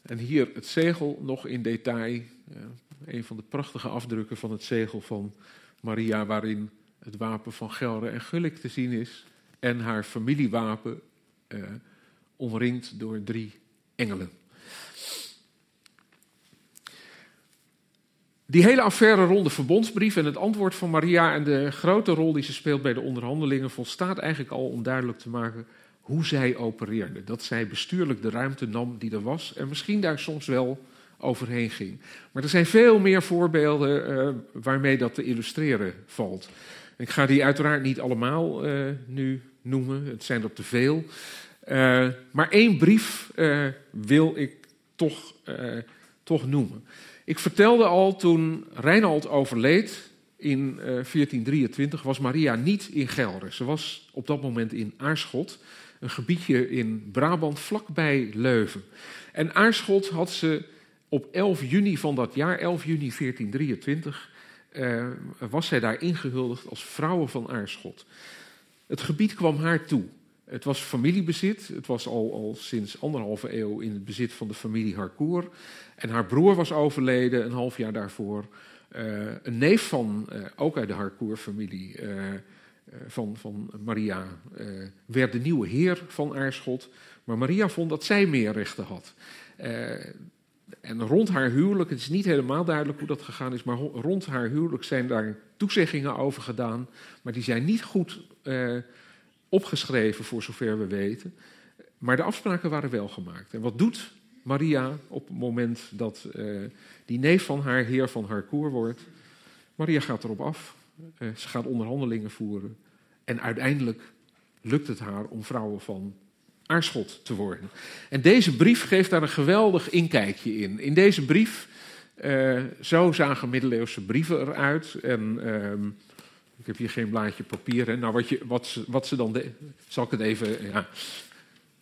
En hier het zegel nog in detail, uh, een van de prachtige afdrukken van het zegel van Maria, waarin het wapen van Gelre en Gulik te zien is en haar familiewapen uh, omringd door drie engelen. Die hele affaire rond de verbondsbrief en het antwoord van Maria en de grote rol die ze speelt bij de onderhandelingen volstaat eigenlijk al om duidelijk te maken hoe zij opereerde. Dat zij bestuurlijk de ruimte nam die er was en misschien daar soms wel overheen ging. Maar er zijn veel meer voorbeelden uh, waarmee dat te illustreren valt. Ik ga die uiteraard niet allemaal uh, nu noemen, het zijn er te veel. Uh, maar één brief uh, wil ik toch, toch noemen. Ik vertelde al toen Reinald overleed in 1423 was Maria niet in Gelre. Ze was op dat moment in Aarschot, een gebiedje in Brabant vlakbij Leuven. En Aarschot had ze op 11 juni van dat jaar, 11 juni 1423, uh, was zij daar ingehuldigd als vrouwen van Aarschot. Het gebied kwam haar toe. Het was familiebezit. Het was al, al sinds anderhalve eeuw in het bezit van de familie Harcourt. En haar broer was overleden een half jaar daarvoor. Uh, een neef van, uh, ook uit de Harcourt-familie, van, van Maria, werd de nieuwe heer van Aarschot. Maar Maria vond dat zij meer rechten had. En rond haar huwelijk, het is niet helemaal duidelijk hoe dat gegaan is, maar rond haar huwelijk zijn daar toezeggingen over gedaan, maar die zijn niet goed uh, opgeschreven voor zover we weten. Maar de afspraken waren wel gemaakt. En wat doet Maria op het moment dat uh, die neef van haar heer van haar koer wordt? Maria gaat erop af, uh, ze gaat onderhandelingen voeren en uiteindelijk lukt het haar om vrouwen van aarschot te worden. En deze brief geeft daar een geweldig inkijkje in. In deze brief, uh, zo zagen middeleeuwse brieven eruit. En uh, ik heb hier geen blaadje papier. Hè. Nou, wat, je, wat, ze, dan. De, zal ik het even. Ja.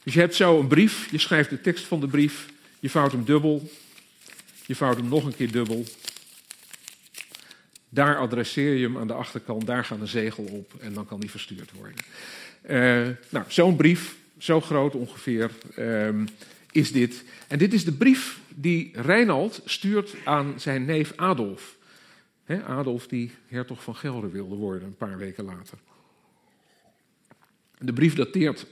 Dus je hebt zo een brief, je schrijft de tekst van de brief, je vouwt hem dubbel, je vouwt hem nog een keer dubbel. Daar adresseer je hem aan de achterkant, daar gaat een zegel op en dan kan die verstuurd worden. Uh, nou, zo'n brief zo groot ongeveer, um, is dit. En dit is de brief die Reinald stuurt aan zijn neef Adolf. Adolf die hertog van Gelre wilde worden een paar weken later. De brief dateert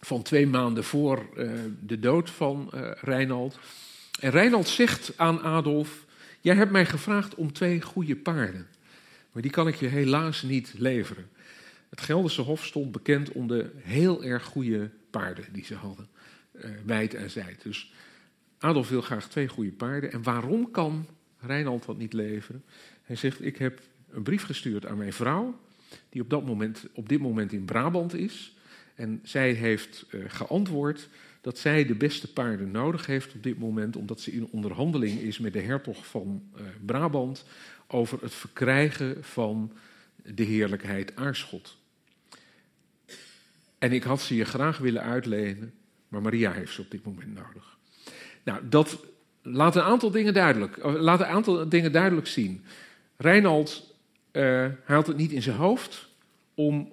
van twee maanden voor uh, de dood van uh, Reinald. En Reinald zegt aan Adolf: Jij hebt mij gevraagd om twee goede paarden, maar die kan ik je helaas niet leveren. Het Gelderse Hof stond bekend om de heel erg goede paarden die ze hadden, uh, wijd en zijd. Dus Adolf wil graag twee goede paarden. En waarom kan Reinald dat niet leveren? Hij zegt: Ik heb een brief gestuurd aan mijn vrouw, die op, dat moment, op dit moment in Brabant is. En zij heeft uh, geantwoord dat zij de beste paarden nodig heeft op dit moment, omdat ze in onderhandeling is met de hertog van uh, Brabant over het verkrijgen van de heerlijkheid Aarschot. En ik had ze je graag willen uitlenen, maar Maria heeft ze op dit moment nodig. Nou, dat laat een aantal dingen duidelijk, laat een aantal dingen duidelijk zien. Reinald uh, haalt het niet in zijn hoofd om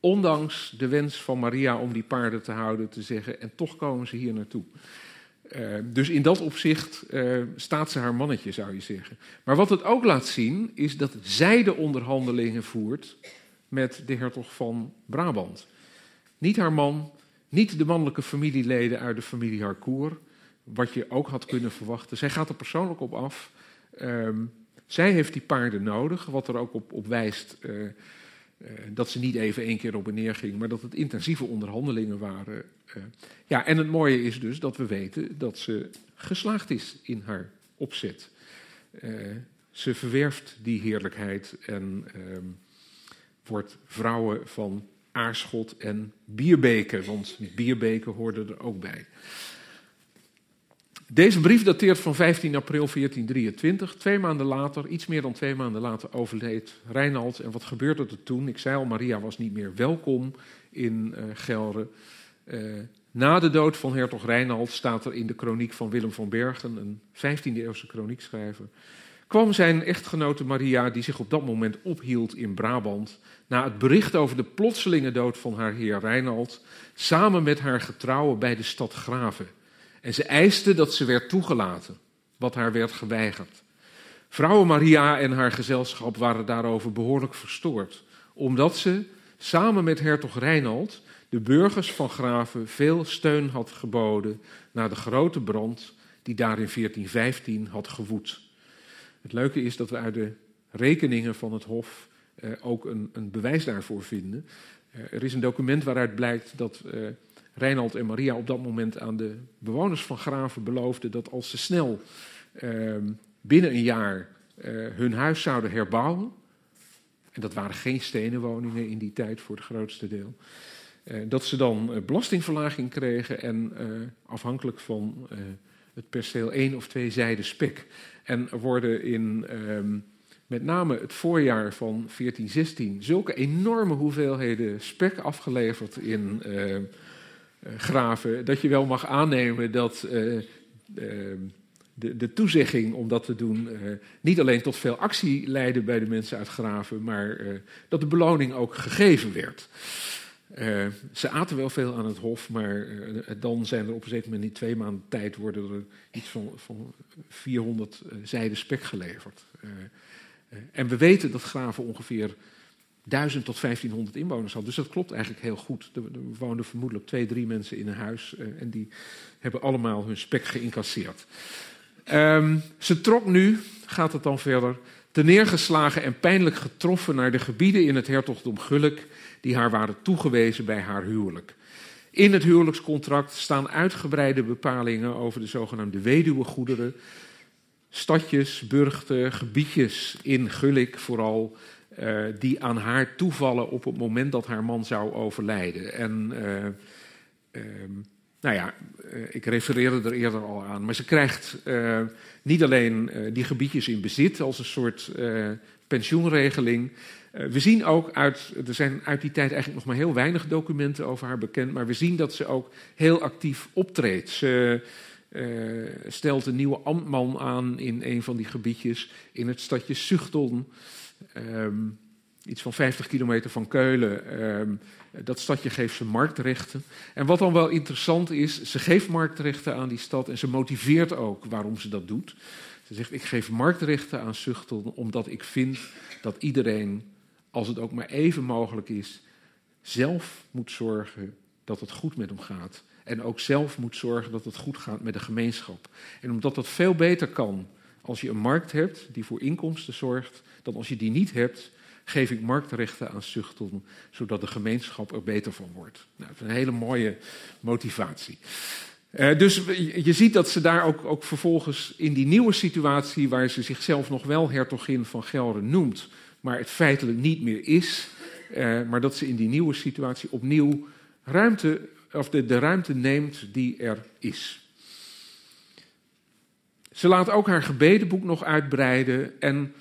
ondanks de wens van Maria om die paarden te houden, te zeggen, en toch komen ze hier naartoe. Uh, dus in dat opzicht uh, staat ze haar mannetje, zou je zeggen. Maar wat het ook laat zien, is dat zij de onderhandelingen voert met de hertog van Brabant. Niet haar man, niet de mannelijke familieleden uit de familie Harcourt, wat je ook had kunnen verwachten. Zij gaat er persoonlijk op af. Uh, zij heeft die paarden nodig, wat er ook op, wijst uh, uh, dat ze niet even één keer op en neer ging, maar dat het intensieve onderhandelingen waren. Uh, ja, en het mooie is dus dat we weten dat ze geslaagd is in haar opzet. Ze verwerft die heerlijkheid en ehm, wordt vrouwen van Aarschot en Bierbeke, want Bierbeke hoorde er ook bij. Deze brief dateert van 15 april 1423. Twee maanden later, iets meer dan twee maanden later, overleed Reinald. En wat gebeurde er toen? Ik zei al, Maria was niet meer welkom in uh, Gelre. Uh, na de dood van hertog Reinald staat er in de kroniek van Willem van Bergen, een 15e-eeuwse kroniekschrijver, kwam zijn echtgenote Maria, die zich op dat moment ophield in Brabant, na het bericht over de plotselinge dood van haar heer Reinald, samen met haar getrouwen bij de stad Graven. En ze eiste dat ze werd toegelaten, wat haar werd geweigerd. Vrouwen Maria en haar gezelschap waren daarover behoorlijk verstoord, omdat ze, samen met hertog Reinald, de burgers van Graven veel steun had geboden na de grote brand die daar in 1415 had gewoed. Het leuke is dat we uit de rekeningen van het Hof ook een, een, bewijs daarvoor vinden. Uh, er is een document waaruit blijkt dat uh, Reinald en Maria op dat moment aan de bewoners van Graven beloofden dat als ze snel ehm, binnen een jaar hun huis zouden herbouwen, en dat waren geen stenen woningen in die tijd voor het grootste deel, dat ze dan belastingverlaging kregen en afhankelijk van het perceel één of twee zijden spek. En worden in um, met name het voorjaar van 1416 zulke enorme hoeveelheden spek afgeleverd in uh, graven, dat je wel mag aannemen dat uh, de, de, toezegging om dat te doen niet alleen tot veel actie leidde bij de mensen uit graven, maar dat de beloning ook gegeven werd. Ze aten wel veel aan het hof, maar dan zijn er op een zeker moment in twee maanden tijd worden er iets van, van 400 uh, zijden spek geleverd. En we weten dat Graven ongeveer 1000 tot 1500 inwoners had, dus dat klopt eigenlijk heel goed. Er, woonden vermoedelijk twee, drie mensen in een huis en die hebben allemaal hun spek geïncasseerd. Um, ze trok nu, gaat het dan verder, te neergeslagen en pijnlijk getroffen naar de gebieden in het hertogdom Gulik die haar waren toegewezen bij haar huwelijk. In het huwelijkscontract staan uitgebreide bepalingen over de zogenaamde weduwegoederen, stadjes, burchten, gebiedjes in Gulik vooral, uh, die aan haar toevallen op het moment dat haar man zou overlijden. En uh, uh, nou ja, ik refereerde er eerder al aan, maar ze krijgt niet alleen die gebiedjes in bezit als een soort pensioenregeling, uh, we zien ook uit, er zijn uit die tijd eigenlijk nog maar heel weinig documenten over haar bekend, maar we zien dat ze ook heel actief optreedt. Ze uh, stelt een nieuwe ambtman aan in een van die gebiedjes in het stadje Zuchton. Um, iets van 50 kilometer van Keulen. Ehm, dat stadje geeft ze marktrechten. En wat dan wel interessant is, ze geeft marktrechten aan die stad en ze motiveert ook waarom ze dat doet. Ze zegt, ik geef marktrechten aan Zuchtel omdat ik vind dat iedereen, als het ook maar even mogelijk is, zelf moet zorgen dat het goed met hem gaat. En ook zelf moet zorgen dat het goed gaat met de gemeenschap. En omdat dat veel beter kan als je een markt hebt die voor inkomsten zorgt, dan als je die niet hebt, geef ik marktrechten aan Zuchtel, zodat de gemeenschap er beter van wordt. Nou, dat is een hele mooie motivatie. Uh, dus je ziet dat ze daar ook, ook, vervolgens in die nieuwe situatie, waar ze zichzelf nog wel hertogin van Gelre noemt, maar het feitelijk niet meer is, uh, maar dat ze in die nieuwe situatie opnieuw ruimte, of de, de ruimte neemt die er is. Ze laat ook haar gebedenboek nog uitbreiden en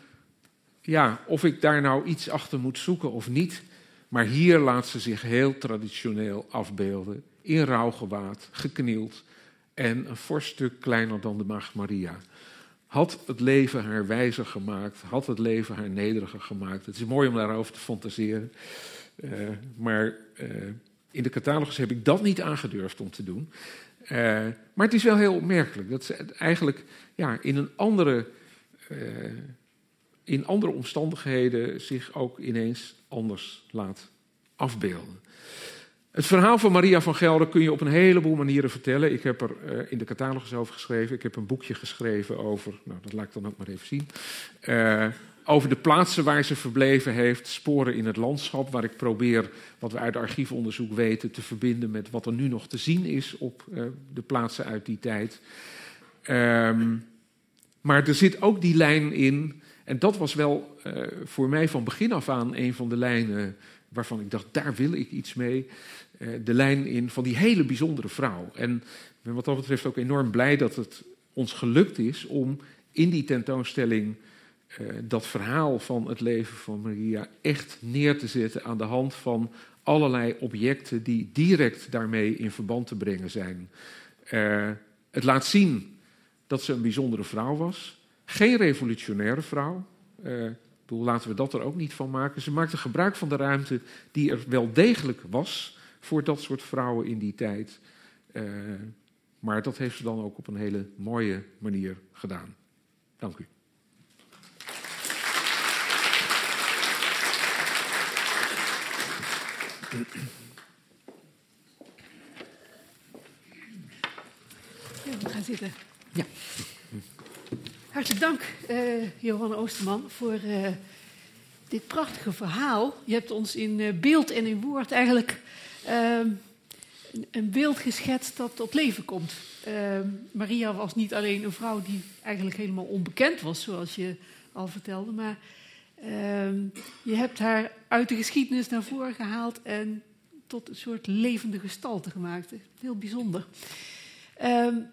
ja, of ik daar nou iets achter moet zoeken of niet. Maar hier laat ze zich heel traditioneel afbeelden. In rouwgewaad, geknield en een fors stuk kleiner dan de Maagd Maria. Had het leven haar wijzer gemaakt, had het leven haar nederiger gemaakt. Het is mooi om daarover te fantaseren. Uh, maar uh, in de catalogus heb ik dat niet aangedurfd om te doen. Uh, maar het is wel heel opmerkelijk dat ze eigenlijk ja, in een andere in andere omstandigheden zich ook ineens anders laat afbeelden. Het verhaal van Maria van Gelder kun je op een heleboel manieren vertellen. Ik heb er uh, in de catalogus over geschreven. Ik heb een boekje geschreven over, nou dat laat ik dan ook maar even zien. Over de plaatsen waar ze verbleven heeft, sporen in het landschap, waar ik probeer wat we uit archiefonderzoek weten te verbinden met wat er nu nog te zien is op uh, de plaatsen uit die tijd. Um, maar er zit ook die lijn in en dat was wel uh, voor mij van begin af aan een van de lijnen waarvan ik dacht, daar wil ik iets mee. Uh, de lijn in van die hele bijzondere vrouw. En ik ben wat dat betreft ook enorm blij dat het ons gelukt is om in die tentoonstelling uh, dat verhaal van het leven van Maria echt neer te zetten aan de hand van allerlei objecten die direct daarmee in verband te brengen zijn. het laat zien dat ze een bijzondere vrouw was. Geen revolutionaire vrouw. Bedoel, laten we dat er ook niet van maken. Ze maakte gebruik van de ruimte die er wel degelijk was voor dat soort vrouwen in die tijd. Maar dat heeft ze dan ook op een hele mooie manier gedaan. Dank u. Ja, we gaan zitten. Ja. Hartelijk dank, uh, Johanna Oosterman, voor uh, dit prachtige verhaal. Je hebt ons in uh, beeld en in woord eigenlijk ehm, een, een, beeld geschetst dat tot leven komt. Ehm, Maria was niet alleen een vrouw die eigenlijk helemaal onbekend was, zoals je al vertelde, maar ehm, je hebt haar uit de geschiedenis naar voren gehaald en tot een soort levende gestalte gemaakt. Heel bijzonder. Um,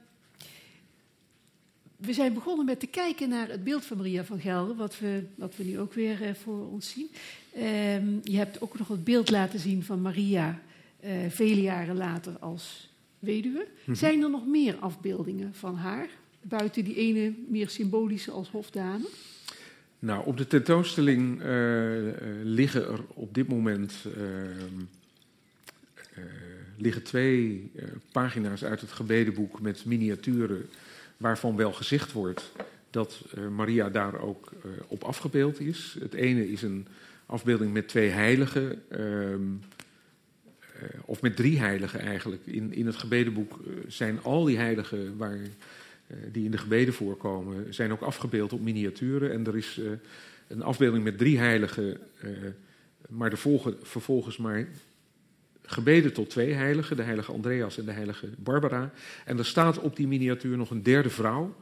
we zijn begonnen met te kijken naar het beeld van Maria van Gelder, wat we, wat we nu ook weer uh, voor ons zien. Um, je hebt ook nog het beeld laten zien van Maria uh, vele jaren later als weduwe. Mm-hmm. Zijn er nog meer afbeeldingen van haar, buiten die ene meer symbolische als hofdame? Nou, op de tentoonstelling uh, liggen er op dit moment ehm, liggen twee pagina's uit het gebedenboek met miniaturen waarvan wel gezegd wordt dat Maria daar ook op afgebeeld is. Het ene is een afbeelding met twee heiligen, uh, of met drie heiligen eigenlijk. In, in het gebedenboek zijn al die heiligen waar, die in de gebeden voorkomen, zijn ook afgebeeld op miniaturen. En er is een afbeelding met drie heiligen, maar de volgen, vervolgens maar gebeden tot twee heiligen, de heilige Andreas en de heilige Barbara. En er staat op die miniatuur nog een derde vrouw.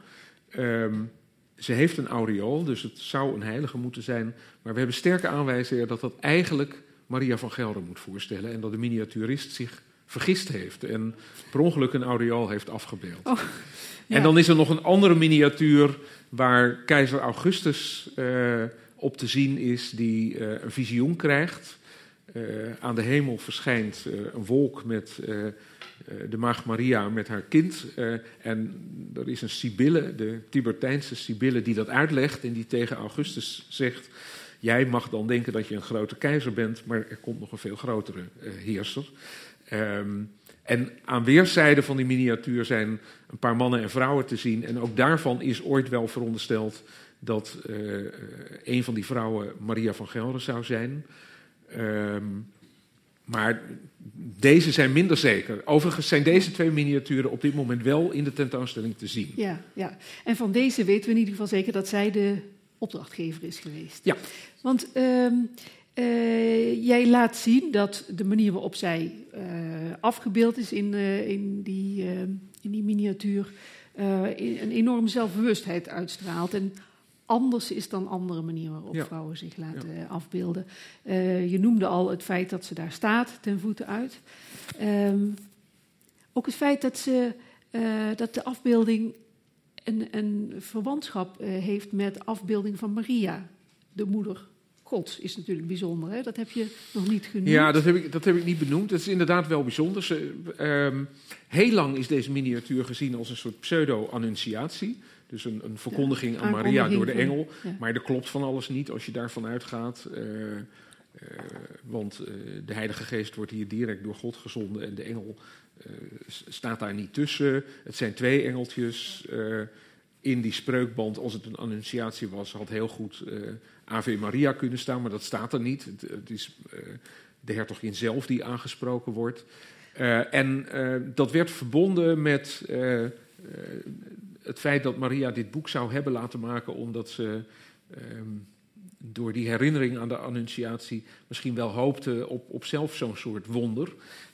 Um, ze heeft een aureool, dus het zou een heilige moeten zijn. Maar we hebben sterke aanwijzingen dat dat eigenlijk Maria van Gelder moet voorstellen. En dat de miniaturist zich vergist heeft en per ongeluk een aureool heeft afgebeeld. Oh, ja. En dan is er nog een andere miniatuur waar keizer Augustus uh, op te zien is, die uh, een visioen krijgt. Uh, aan de hemel verschijnt een wolk met de maagd Maria met haar kind. en er is een Sibylle, de Tibertijnse Sibylle, die dat uitlegt en die tegen Augustus zegt... jij mag dan denken dat je een grote keizer bent, maar er komt nog een veel grotere heerser. Um, en aan weerszijden van die miniatuur zijn een paar mannen en vrouwen te zien. En ook daarvan is ooit wel verondersteld dat uh, een van die vrouwen Maria van Gelder zou zijn. Um, maar deze zijn minder zeker. Overigens zijn deze twee miniaturen op dit moment wel in de tentoonstelling te zien. Ja, ja. en van deze weten we in ieder geval zeker dat zij de opdrachtgever is geweest. Ja. Want um, uh, jij laat zien dat de manier waarop zij afgebeeld is in, uh, in, die, in die miniatuur een enorme zelfbewustheid uitstraalt. En anders is dan andere manieren waarop ja. vrouwen zich laten ja. afbeelden. Uh, je noemde al het feit dat ze daar staat, ten voeten uit. Um, ook het feit dat, ze, uh, dat de afbeelding een, een verwantschap uh, heeft met de afbeelding van Maria, de moeder God is natuurlijk bijzonder. Hè? Dat heb je nog niet genoemd. Ja, dat heb ik, dat heb ik niet benoemd. Dat is inderdaad wel bijzonder. Ze, um, heel lang is deze miniatuur gezien als een soort pseudo-annunciatie. Dus een, een verkondiging ja, aan Maria door de engel. Ja. Maar er klopt van alles niet als je daarvan uitgaat. Uh, uh, want uh, de Heilige Geest wordt hier direct door God gezonden en de engel staat daar niet tussen. Het zijn twee engeltjes. in die spreukband, als het een annunciatie was, had heel goed Ave Maria kunnen staan, maar dat staat er niet. Het, is de hertogin zelf die aangesproken wordt. en dat werd verbonden met het feit dat Maria dit boek zou hebben laten maken omdat ze um, door die herinnering aan de Annunciatie misschien wel hoopte op, op zelf zo'n soort wonder.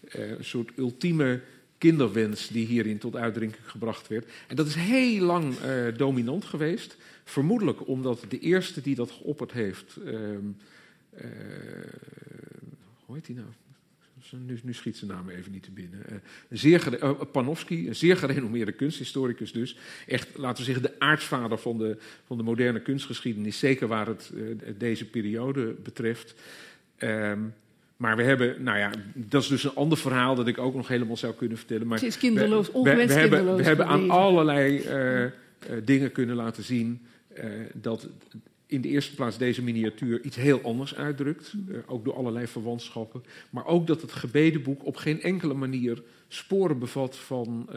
Een soort ultieme kinderwens die hierin tot uitdrukking gebracht werd. En dat is heel lang uh, dominant geweest. Vermoedelijk omdat de eerste die dat geopperd heeft. Uh, hoe heet die nou? nu, schiet zijn naam even niet te binnen. Uh, een zeer Panofsky, een zeer gerenommeerde kunsthistoricus dus. Echt, laten we zeggen, de aartsvader van de, van de moderne kunstgeschiedenis. Zeker waar het deze periode betreft. Um, maar we hebben, nou ja, dat is dus een ander verhaal dat ik ook nog helemaal zou kunnen vertellen. Maar het is kinderloos, we, we, we, hebben, we hebben aan allerlei dingen kunnen laten zien dat in de eerste plaats deze miniatuur iets heel anders uitdrukt. Uh, ook door allerlei verwantschappen. Maar ook dat het gebedenboek op geen enkele manier sporen bevat van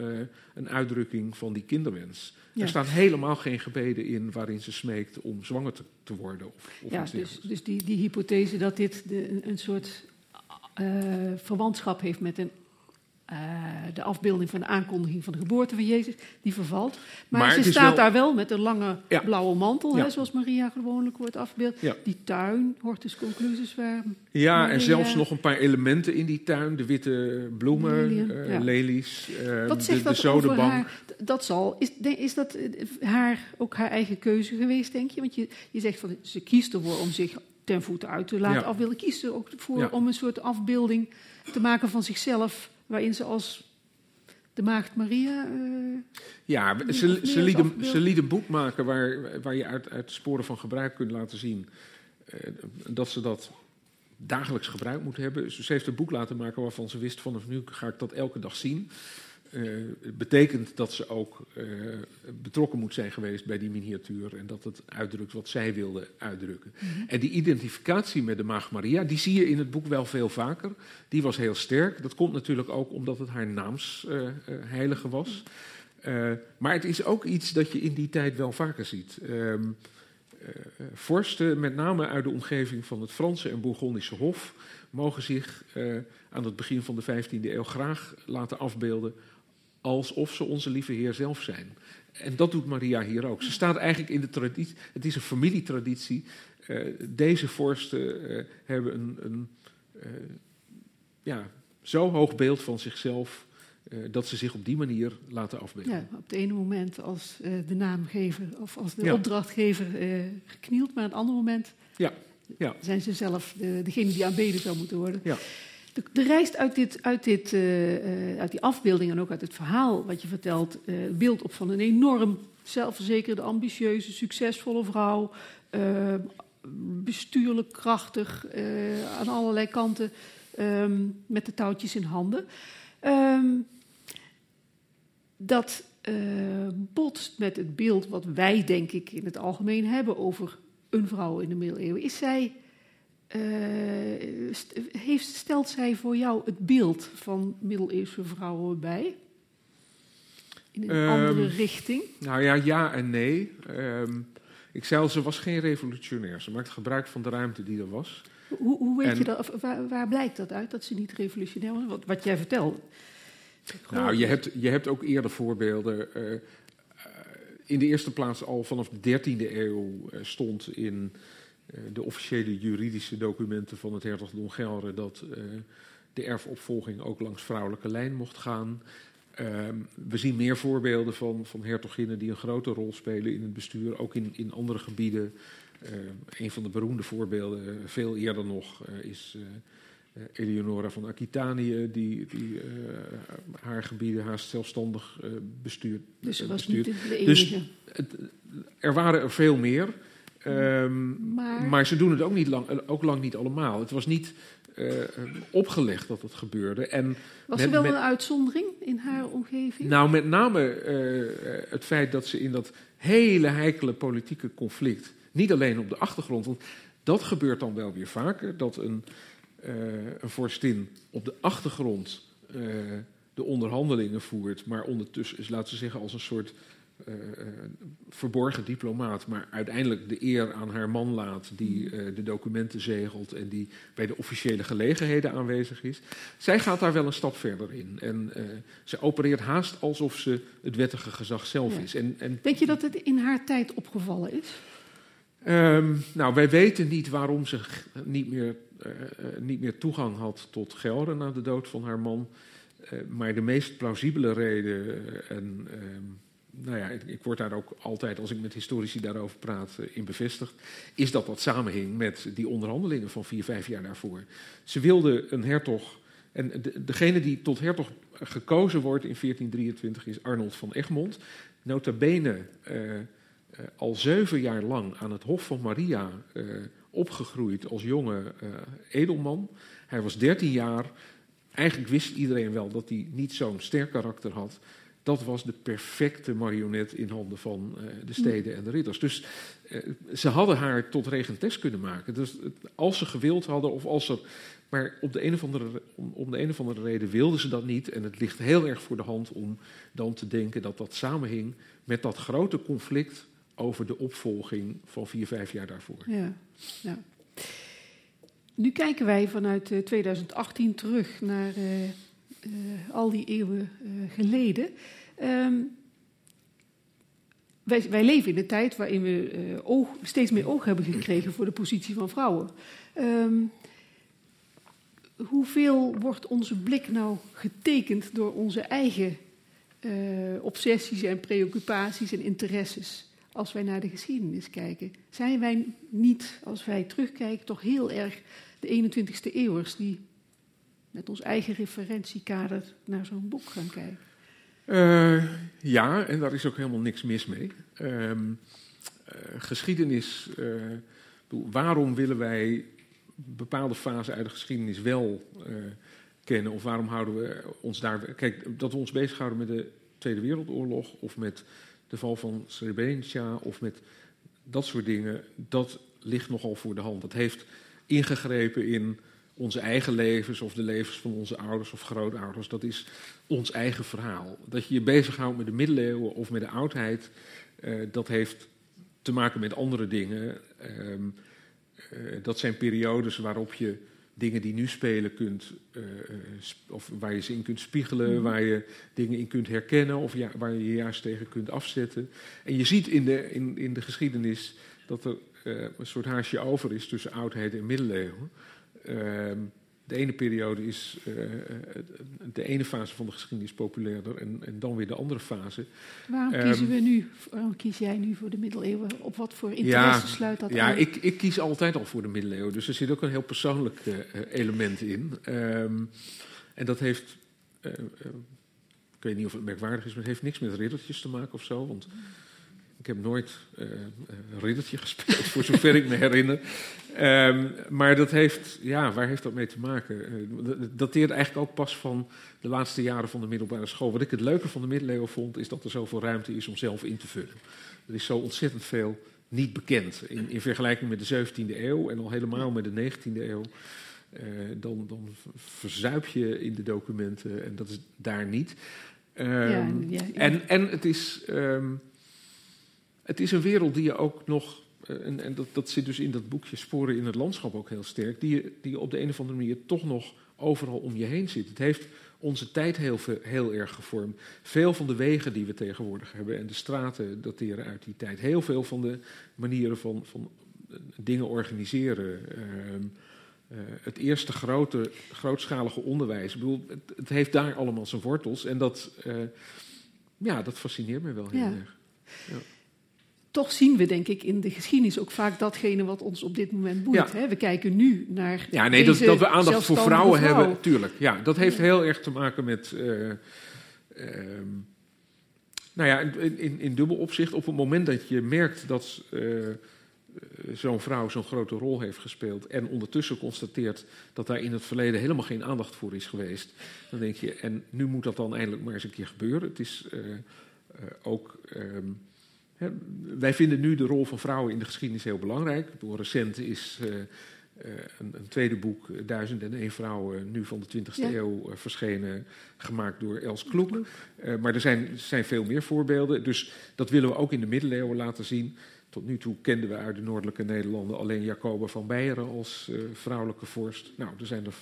een uitdrukking van die kinderwens. Ja. Er staan helemaal geen gebeden in waarin ze smeekt om zwanger te, te worden. Of, of ja, dus, dus die, die hypothese dat dit de, een, soort verwantschap heeft met een uh, de afbeelding van de aankondiging van de geboorte van Jezus, die vervalt. Maar, maar ze staat wel... daar wel met een lange ja. blauwe mantel, ja. hè, zoals Maria gewoonlijk wordt afgebeeld. Ja. Die tuin, Hortus Conclusus, waar Ja, Maria... en zelfs nog een paar elementen in die tuin. De witte bloemen, uh, lelies, uh, Wat zegt de, dat de zodenbank. Haar, dat zal, is, is dat haar, ook haar eigen keuze geweest, denk je? Want je, je zegt van, ze kiest ervoor om zich ten voeten uit te laten afbeelden. Kiest er ook voor om een soort afbeelding te maken van zichzelf waarin ze als de maagd Maria. Uh, ja, ze, ze, liet een, ze liet een boek maken waar, waar je uit, uit sporen van gebruik kunt laten zien uh, dat ze dat dagelijks gebruik moet hebben. Ze heeft een boek laten maken waarvan ze wist: vanaf nu ga ik dat elke dag zien. Uh, betekent dat ze ook uh, betrokken moet zijn geweest bij die miniatuur en dat het uitdrukt wat zij wilde uitdrukken. Mm -hmm. En die identificatie met de Maagd Maria, die zie je in het boek wel veel vaker. Die was heel sterk. Dat komt natuurlijk ook omdat het haar naamsheilige was. maar het is ook iets dat je in die tijd wel vaker ziet. Um, vorsten, met name uit de omgeving van het Franse en Bourgondische Hof, mogen zich aan het begin van de 15e eeuw graag laten afbeelden alsof ze onze lieve Heer zelf zijn. En dat doet Maria hier ook. Ze staat eigenlijk in de traditie, het is een familietraditie. Uh, deze vorsten uh, hebben een, een uh, ja, zo hoog beeld van zichzelf dat ze zich op die manier laten afbeelden. Ja, op het ene moment als de naamgever of als de ja. opdrachtgever geknield, maar op het andere moment ja. Ja. zijn ze zelf de, degene die aanbeden zou moeten worden. Ja. De reist uit, dit, uit, dit, uh, uh, uit die afbeelding en ook uit het verhaal wat je vertelt, beeld op van een enorm zelfverzekerde, ambitieuze, succesvolle vrouw. bestuurlijk krachtig, aan allerlei kanten, um, met de touwtjes in handen. Um, dat botst met het beeld wat wij, denk ik, in het algemeen hebben over een vrouw in de middeleeuwen. Is zij, uh, heeft, stelt zij voor jou het beeld van middeleeuwse vrouwen bij? In een andere Ehm, richting? Nou ja, ja en nee. Ehm, ik zei al, ze was geen revolutionair. Ze maakte gebruik van de ruimte die er was. Hoe, hoe weet En- je dat, of waar, waar blijkt dat uit, dat ze niet revolutionair was? Wat, wat jij vertelt. Nou, je hebt, je hebt ook eerder voorbeelden. eh, eh, in de eerste plaats al vanaf de 13e eeuw stond in de officiële juridische documenten van het hertogdom Gelre dat eh, de erfopvolging ook langs vrouwelijke lijn mocht gaan. Ehm, we zien meer voorbeelden van, van hertoginnen die een grote rol spelen in het bestuur, ook in, in andere gebieden. Eh, een van de beroemde voorbeelden, eh, veel eerder nog, eh, is eh, eh, Eleonora van Aquitanië, die, die eh, haar gebieden haast zelfstandig eh, bestuurt. Dus ze eh, was bestuurt. niet de Dus- enige. Het- er waren er veel meer. Ehm, maar, maar ze doen het ook, niet lang, eh, ook lang niet allemaal. Het was niet eh, eh, opgelegd dat het gebeurde. En was met- er wel met- een uitzondering in haar omgeving? nou, met name eh, het feit dat ze in dat hele heikele politieke conflict, niet alleen op de achtergrond, want dat gebeurt dan wel weer vaker, dat een, eh, een vorstin op de achtergrond de onderhandelingen voert, maar ondertussen is, laten we zeggen, als een soort eh, eh, verborgen diplomaat, maar uiteindelijk de eer aan haar man laat, die eh, de documenten zegelt en die bij de officiële gelegenheden aanwezig is. Zij gaat daar wel een stap verder in. En ze opereert haast alsof ze het wettige gezag zelf Ja. is. En, en Denk je dat het in haar tijd opgevallen is? Ehm, nou, wij weten niet waarom ze niet meer, niet meer toegang had tot Gelre na de dood van haar man. Maar de meest plausibele reden, en ehm, nou ja, ik, word daar ook altijd, als ik met historici daarover praat, eh, in bevestigd, is dat dat samenhing met die onderhandelingen van vier, vijf jaar daarvoor. Ze wilde een hertog, en de, degene die tot hertog gekozen wordt in 1423 is Arnold van Egmond. Nota bene eh, eh, al zeven jaar lang aan het Hof van Maria opgegroeid als jonge edelman. Hij was 13 jaar. Eigenlijk wist iedereen wel dat hij niet zo'n sterk karakter had. Dat was de perfecte marionet in handen van eh, de steden en de ridders. Dus eh, ze hadden haar tot regentes kunnen maken. Dus het- als ze gewild hadden of als er. Maar op de een of andere, om, om de een of andere reden wilden ze dat niet. En het ligt heel erg voor de hand om dan te denken dat dat samenhing met dat grote conflict over de opvolging van vier, vijf jaar daarvoor. Ja. ja. Nu kijken wij vanuit eh, 2018 terug naar eh, eh, al die eeuwen eh, geleden. Ehm, wij, wij leven in een tijd waarin we eh, oog, steeds meer oog hebben gekregen voor de positie van vrouwen. Ehm, hoeveel wordt onze blik nou getekend door onze eigen eh, obsessies en preoccupaties en interesses als wij naar de geschiedenis kijken? Zijn wij niet, als wij terugkijken, toch heel erg de 21ste eeuwers die met ons eigen referentiekader naar zo'n boek gaan kijken? Eh, ja, en daar is ook helemaal niks mis mee. Ehm, eh, geschiedenis, eh, waarom willen wij bepaalde fasen uit de geschiedenis wel kennen? Of waarom houden we ons daar... Kijk, dat we ons bezighouden met de Tweede Wereldoorlog of met de val van Srebrenica of met dat soort dingen, dat ligt nogal voor de hand. Dat heeft ingegrepen in onze eigen levens of de levens van onze ouders of grootouders. Dat is ons eigen verhaal. Dat je je bezighoudt met de middeleeuwen of met de oudheid, eh, dat heeft te maken met andere dingen. Ehm, eh, dat zijn periodes waarop je dingen die nu spelen kunt, eh, sp- of waar je ze in kunt spiegelen, Mhm. waar je dingen in kunt herkennen of ja, waar je je juist tegen kunt afzetten. En je ziet in de, in, in de geschiedenis dat er een soort haasje over is tussen oudheid en middeleeuwen. Ehm, de ene periode is eh, de ene fase van de geschiedenis populairder en, en dan weer de andere fase. Waarom Ehm, kiezen we nu, waarom kies jij nu voor de middeleeuwen? Op wat voor interesse sluit dat Ja, aan? ik, ik kies altijd al voor de middeleeuwen. Dus er zit ook een heel persoonlijk eh, element in. Ehm, en dat heeft. eh, ik weet niet of het merkwaardig is, maar het heeft niks met riddertjes te maken of zo. Want ik heb nooit eh, een riddertje [LAUGHS] gespeeld, voor zover ik me herinner. Ehm, maar dat heeft, ja, waar heeft dat mee te maken? Eh, dat- dat dateert eigenlijk ook pas van de laatste jaren van de middelbare school. Wat ik het leuke van de middeleeuwen vond, is dat er zoveel ruimte is om zelf in te vullen. Er is zo ontzettend veel niet bekend. In, in, vergelijking met de 17e eeuw en al helemaal met de 19e eeuw. dan, dan verzuip je in de documenten en dat is daar niet. Um, ja, En, en het is. Um, het is een wereld die je ook nog, eh, en, en dat, dat, zit dus in dat boekje Sporen in het landschap ook heel sterk, die je, die je op de een of andere manier toch nog overal om je heen zit. Het heeft onze tijd heel, heel erg gevormd. Veel van de wegen die we tegenwoordig hebben en de straten dateren uit die tijd. Heel veel van de manieren van, van eh, dingen organiseren. Uh, uh, het eerste grote, grootschalige onderwijs. Ik bedoel, het, het, heeft daar allemaal zijn wortels. En dat, uh, ja, dat fascineert me wel heel ja. erg. Ja toch zien we, denk ik, in de geschiedenis ook vaak datgene wat ons op dit moment boeit. Hè? We kijken nu naar. Ja, nee, dat, dat, we aandacht voor vrouwen hebben, tuurlijk. Ja, dat heeft heel erg te maken met. Uh, nou ja, in, in, in, dubbel opzicht, op het moment dat je merkt dat uh, zo'n vrouw zo'n grote rol heeft gespeeld. en ondertussen constateert dat daar in het verleden helemaal geen aandacht voor is geweest. dan denk je, en nu moet dat dan eindelijk maar eens een keer gebeuren. Het is ook. Um, wij vinden nu de rol van vrouwen in de geschiedenis heel belangrijk. Door recent is uh, een, een, tweede boek, Duizend en één vrouwen, nu van de 20e eeuw, uh, verschenen, gemaakt door Els Kloek. maar er zijn, zijn, veel meer voorbeelden, dus dat willen we ook in de middeleeuwen laten zien. Tot nu toe kenden we uit de noordelijke Nederlanden alleen Jacoba van Beieren als vrouwelijke vorst. Nou, er zijn er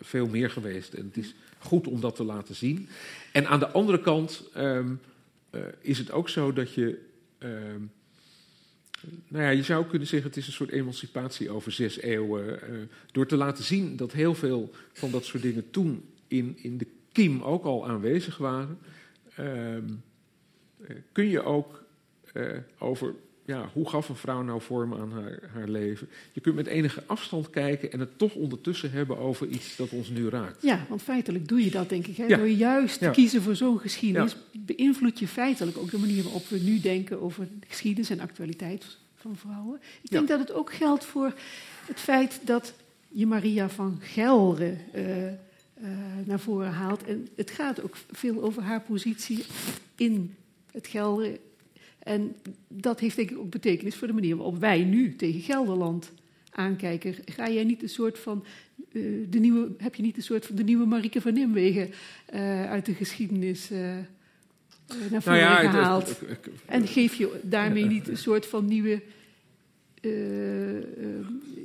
veel meer geweest en het is goed om dat te laten zien. En aan de andere kant um, is het ook zo dat je Ehm, nou ja, je zou kunnen zeggen het is een soort emancipatie over zes eeuwen. Uh, door te laten zien dat heel veel van dat soort dingen toen in, in de kiem ook al aanwezig waren. Uh, kun je ook uh, over ja, hoe gaf een vrouw nou vorm aan haar, haar leven? Je kunt met enige afstand kijken en het toch ondertussen hebben over iets dat ons nu raakt. Ja, want feitelijk doe je dat, denk ik. Hè? Door juist te kiezen voor zo'n geschiedenis, beïnvloed je feitelijk ook de manier waarop we nu denken over geschiedenis en actualiteit van vrouwen. Ik denk dat het ook geldt voor het feit dat je Maria van Gelre uh, uh, naar voren haalt. En het gaat ook veel over haar positie in het Gelre en dat heeft denk ik ook betekenis voor de manier waarop wij nu tegen Gelderland aankijken. Ga jij niet een soort van. Uh, de nieuwe, heb je niet een soort van de nieuwe Marieke van Nimwegen uh, uit de geschiedenis uh, naar voren nou ja, gehaald? Het, het, het, en geef je daarmee niet een soort van nieuwe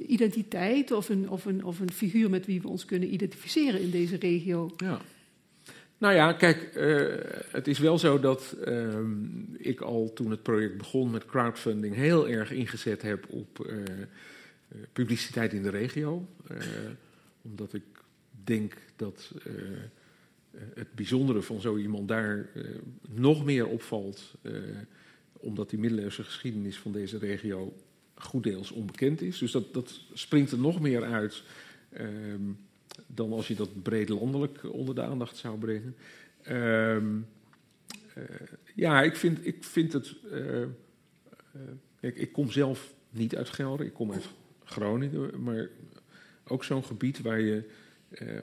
identiteit of een, of, een, of een figuur met wie we ons kunnen identificeren in deze regio? Ja. Nou ja, kijk, uh, het is wel zo dat uh, ik al toen het project begon met crowdfunding heel erg ingezet heb op uh, publiciteit in de regio. omdat ik denk dat het bijzondere van zo iemand daar nog meer opvalt, omdat die middeleeuwse geschiedenis van deze regio goed deels onbekend is. Dus dat, dat springt er nog meer uit. Ehm, dan als je dat breed landelijk onder de aandacht zou brengen. Um, uh, ja, ik vind, ik vind het. Uh, uh, ik, ik, kom zelf niet uit Gelder, ik kom uit Groningen, maar ook zo'n gebied waar je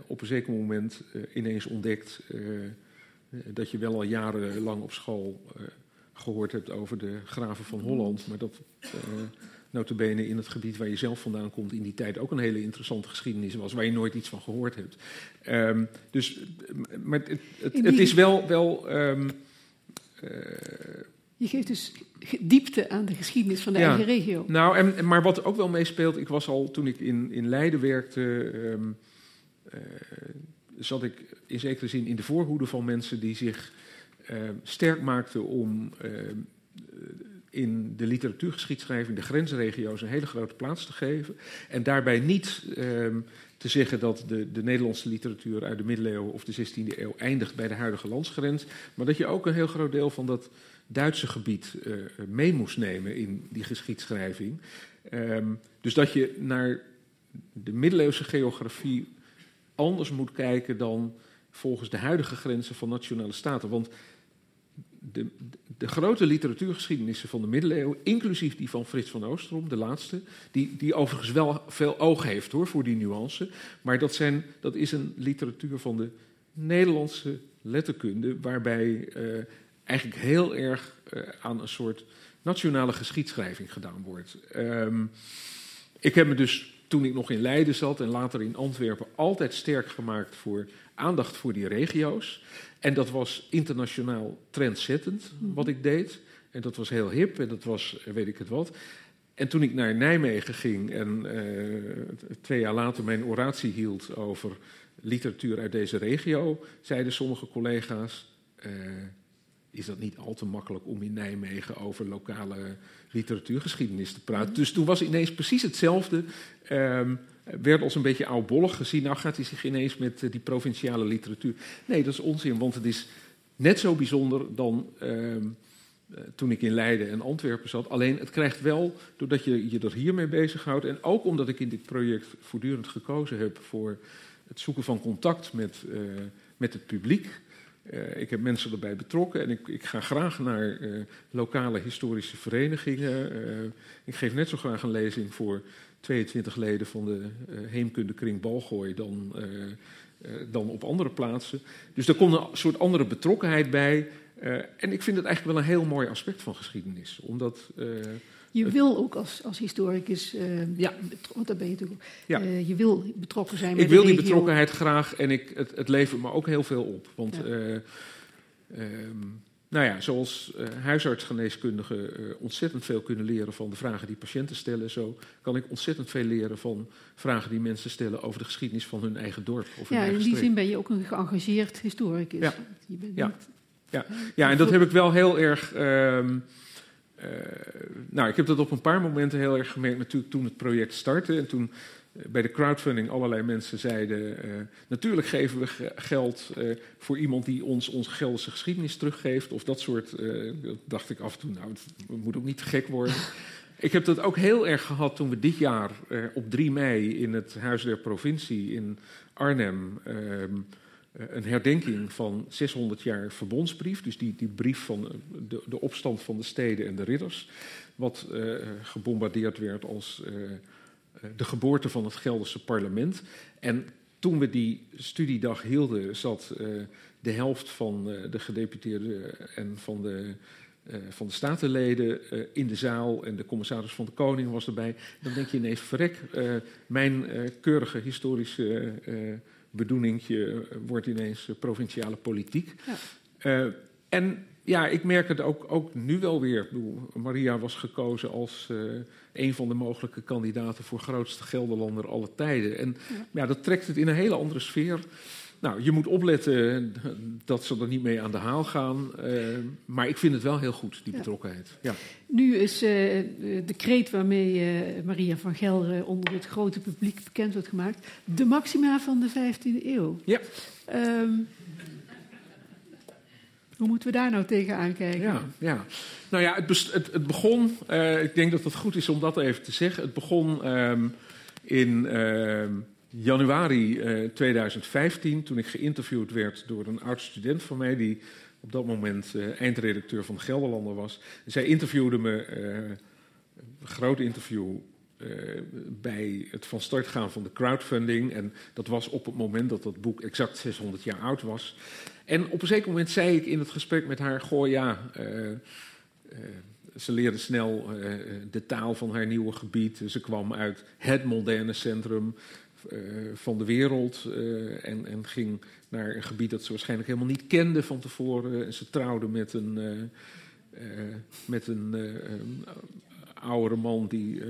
op een zeker moment ineens ontdekt dat je wel al jarenlang op school gehoord hebt over de graven van Holland, maar dat notabene in het gebied waar je zelf vandaan komt in die tijd ook een hele interessante geschiedenis was, waar je nooit iets van gehoord hebt. Um, dus, maar het, het, het, is wel. wel um, uh, je geeft dus diepte aan de geschiedenis van de ja, eigen regio. Nou, en, maar wat ook wel meespeelt, ik was al toen ik in, in Leiden werkte, um, uh, zat ik in zekere zin in de voorhoede van mensen die zich uh, sterk maakten om in de literatuurgeschiedschrijving de grensregio's een hele grote plaats te geven. En daarbij niet um, te zeggen dat de, de, Nederlandse literatuur uit de middeleeuwen of de 16e eeuw eindigt bij de huidige landsgrens. Maar dat je ook een heel groot deel van dat Duitse gebied uh, mee moest nemen in die geschiedschrijving. Um, dus dat je naar de middeleeuwse geografie anders moet kijken dan volgens de huidige grenzen van nationale staten. Want de, de, grote literatuurgeschiedenissen van de middeleeuwen, inclusief die van Frits van Oostrom, de laatste, die, die overigens wel veel oog heeft hoor, voor die nuance, maar dat, zijn, dat is een literatuur van de Nederlandse letterkunde, waarbij uh, eigenlijk heel erg aan een soort nationale geschiedschrijving gedaan wordt. Ehm, ik heb me dus toen ik nog in Leiden zat en later in Antwerpen altijd sterk gemaakt voor aandacht voor die regio's. En dat was internationaal trendzettend wat ik deed. En dat was heel hip en dat was weet ik het wat. En toen ik naar Nijmegen ging en uh, twee jaar later mijn oratie hield over literatuur uit deze regio, zeiden sommige collega's: uh, Is dat niet al te makkelijk om in Nijmegen over lokale literatuurgeschiedenis te praten? Dus toen was ineens precies hetzelfde. Um, werd als een beetje oudbollig gezien. Nou gaat hij zich ineens met uh, die provinciale literatuur. Nee, dat is onzin, want het is net zo bijzonder dan. Uh, eh, toen ik in Leiden en Antwerpen zat. Alleen het krijgt wel, doordat je je er hiermee bezighoudt... en ook omdat ik in dit project voortdurend gekozen heb... voor het zoeken van contact met, uh, met het publiek... Uh, ik heb mensen erbij betrokken en ik, ik ga graag naar uh, lokale historische verenigingen. Uh, ik geef net zo graag een lezing voor 22 leden van de Heemkundekring Balgooi dan, dan op andere plaatsen. Dus er komt een soort andere betrokkenheid bij. En ik vind het eigenlijk wel een heel mooi aspect van geschiedenis. Omdat, je wil ook als, als historicus, uh, ja. want daar ben je natuurlijk ja. je wil betrokken zijn Ik wil die betrokkenheid graag en ik, het, het levert me ook heel veel op. Want ja. um, nou ja, zoals huisartsgeneeskundigen ontzettend veel kunnen leren van de vragen die patiënten stellen, zo kan ik ontzettend veel leren van vragen die mensen stellen over de geschiedenis van hun eigen dorp. Of ja, in die zin ben je ook een geëngageerd historicus. Ja. Je bent ja. Niet ja, ja en dat heb ik wel heel erg. Um, uh, nou, ik heb dat op een paar momenten heel erg gemerkt, natuurlijk toen het project startte. En toen uh, bij de crowdfunding allerlei mensen zeiden: uh, Natuurlijk geven we geld voor iemand die ons onze Gelderse geschiedenis teruggeeft. Of dat soort. dat dacht ik af en toe, nou, het moet ook niet te gek worden. [LAUGHS] ik heb dat ook heel erg gehad toen we dit jaar op 3 mei in het Huis der Provincie in Arnhem. Eh, een herdenking van 600 jaar verbondsbrief. Dus die, die brief van eh, de, de opstand van de steden en de ridders. Wat uh, gebombardeerd werd als de geboorte van het Gelderse parlement. En toen we die studiedag hielden, zat de helft van de gedeputeerden en van de, van de statenleden in de zaal. En de commissaris van de Koning was erbij. Dan denk je ineens: verrek, mijn keurige historische bedoelingje eh, wordt ineens eh, provinciale politiek. Ja. Uh, en ja, ik merk het ook, ook nu wel weer. Maria was gekozen als uh, een van de mogelijke kandidaten voor grootste Gelderlander alle tijden. En ja. ja. dat trekt het in een hele andere sfeer. Nou, je moet opletten dat ze er niet mee aan de haal gaan. Uh, maar ik vind het wel heel goed, die ja. betrokkenheid. Ja. Nu is uh, de kreet waarmee uh, Maria van Gelre onder het grote publiek bekend wordt gemaakt... de maxima van de 15e eeuw. Ja. Um, hoe moeten we daar nou tegenaan kijken? Ja, ja. Nou ja, het, het, het begon... ik denk dat het goed is om dat even te zeggen. Het begon um, in... Januari uh, 2015, toen ik geïnterviewd werd door een oud student van mij, die op dat moment uh, eindredacteur van Gelderlander was. Zij interviewde me, uh, een groot interview, bij het van start gaan van de crowdfunding. En dat was op het moment dat dat boek exact 600 jaar oud was. En op een zeker moment zei ik in het gesprek met haar: Goh, ja. ze leerde snel de taal van haar nieuwe gebied. Ze kwam uit het moderne centrum van de wereld uh, en, en, ging naar een gebied dat ze waarschijnlijk helemaal niet kende van tevoren. En ze trouwde met een, uh, met een oudere man die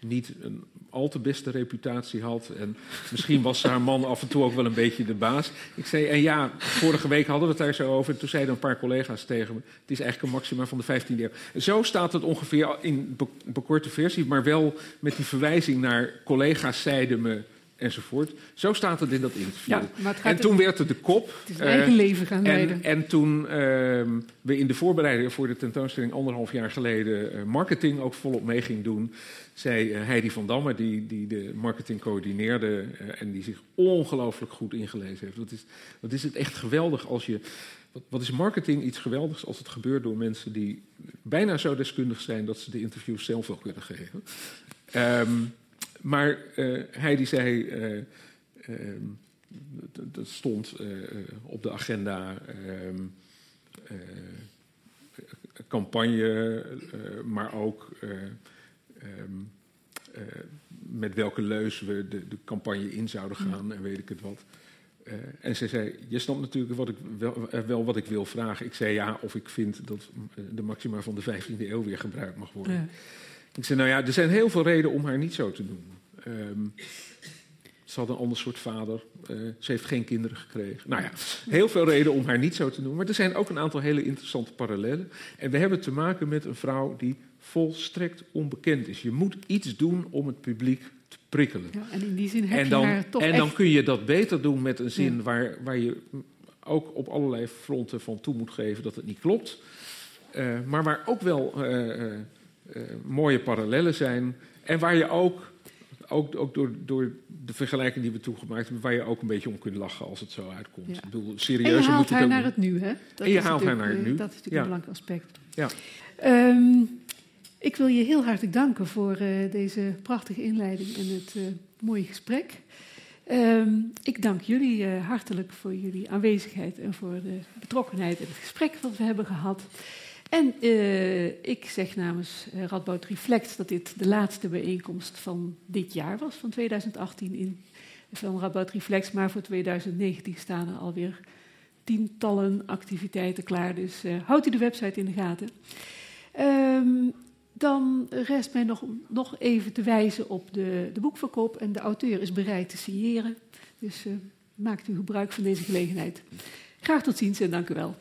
niet een al te beste reputatie had. En misschien was haar man af en toe ook wel een beetje de baas. Ik zei, en ja, vorige week hadden we het daar zo over. En toen zeiden een paar collega's tegen me: het is eigenlijk een maxima van de 15e eeuw. Zo staat het ongeveer in bekorte versie, maar wel met die verwijzing naar collega's zeiden me enzovoort. Zo staat het in dat interview. Ja, en toen werd het de kop. Het is eigen uh, leven gaan leiden. En, en toen uh, we in de voorbereiding voor de tentoonstelling anderhalf jaar geleden uh, marketing ook volop mee ging doen, zei Heidi van Damme, die, die de marketing coördineerde en die zich ongelooflijk goed ingelezen heeft. Wat is, wat is het echt geweldig als je. Wat, wat, is marketing iets geweldigs als het gebeurt door mensen die bijna zo deskundig zijn dat ze de interviews zelf wel kunnen geven. Um, maar uh, hij die zei, uh, uh, dat stond op de agenda, ehm, campagne, maar ook ehm, met welke leus we de, de, campagne in zouden gaan en weet ik het wat. en zij zei, je snapt natuurlijk wat ik wel, wel, wat ik wil vragen. Ik zei ja, of ik vind dat de maxima van de 15e eeuw weer gebruikt mag worden. Ja. Ik zei, nou ja, er zijn heel veel redenen om haar niet zo te doen. Um, ze had een ander soort vader. Uh, ze heeft geen kinderen gekregen. Nou ja, heel veel redenen om haar niet zo te doen. Maar er zijn ook een aantal hele interessante parallellen. En we hebben te maken met een vrouw die volstrekt onbekend is. Je moet iets doen om het publiek te prikkelen. Ja, en in die zin heb en dan, je haar toch En dan kun je dat beter doen met een zin waar, waar je ook op allerlei fronten van toe moet geven dat het niet klopt. Uh, maar waar ook wel uh, mooie parallellen zijn. En waar je ook ook, ook door, door de vergelijking die we toegemaakt hebben, waar je ook een beetje om kunt lachen als het zo uitkomt. Ja. Ik bedoel, serieus. En je haalt haar naar het nu, hè? Dat en je haalt haar naar het nu. Dat is natuurlijk ja. een belangrijk aspect. Ja. Um, ik wil je heel hartelijk danken voor uh, deze prachtige inleiding en het uh, mooie gesprek. Um, ik dank jullie uh, hartelijk voor jullie aanwezigheid en voor de betrokkenheid en het gesprek dat we hebben gehad. En uh, ik zeg namens uh, Radboud Reflect dat dit de laatste bijeenkomst van dit jaar was, van 2018 in, van Radboud Reflex. Maar voor 2019 staan er alweer tientallen activiteiten klaar. Dus uh, houdt u de website in de gaten. Um, dan rest mij nog, nog even te wijzen op de, de boekverkoop. En de auteur is bereid te signeren. Dus maakt u gebruik van deze gelegenheid. Graag tot ziens en dank u wel.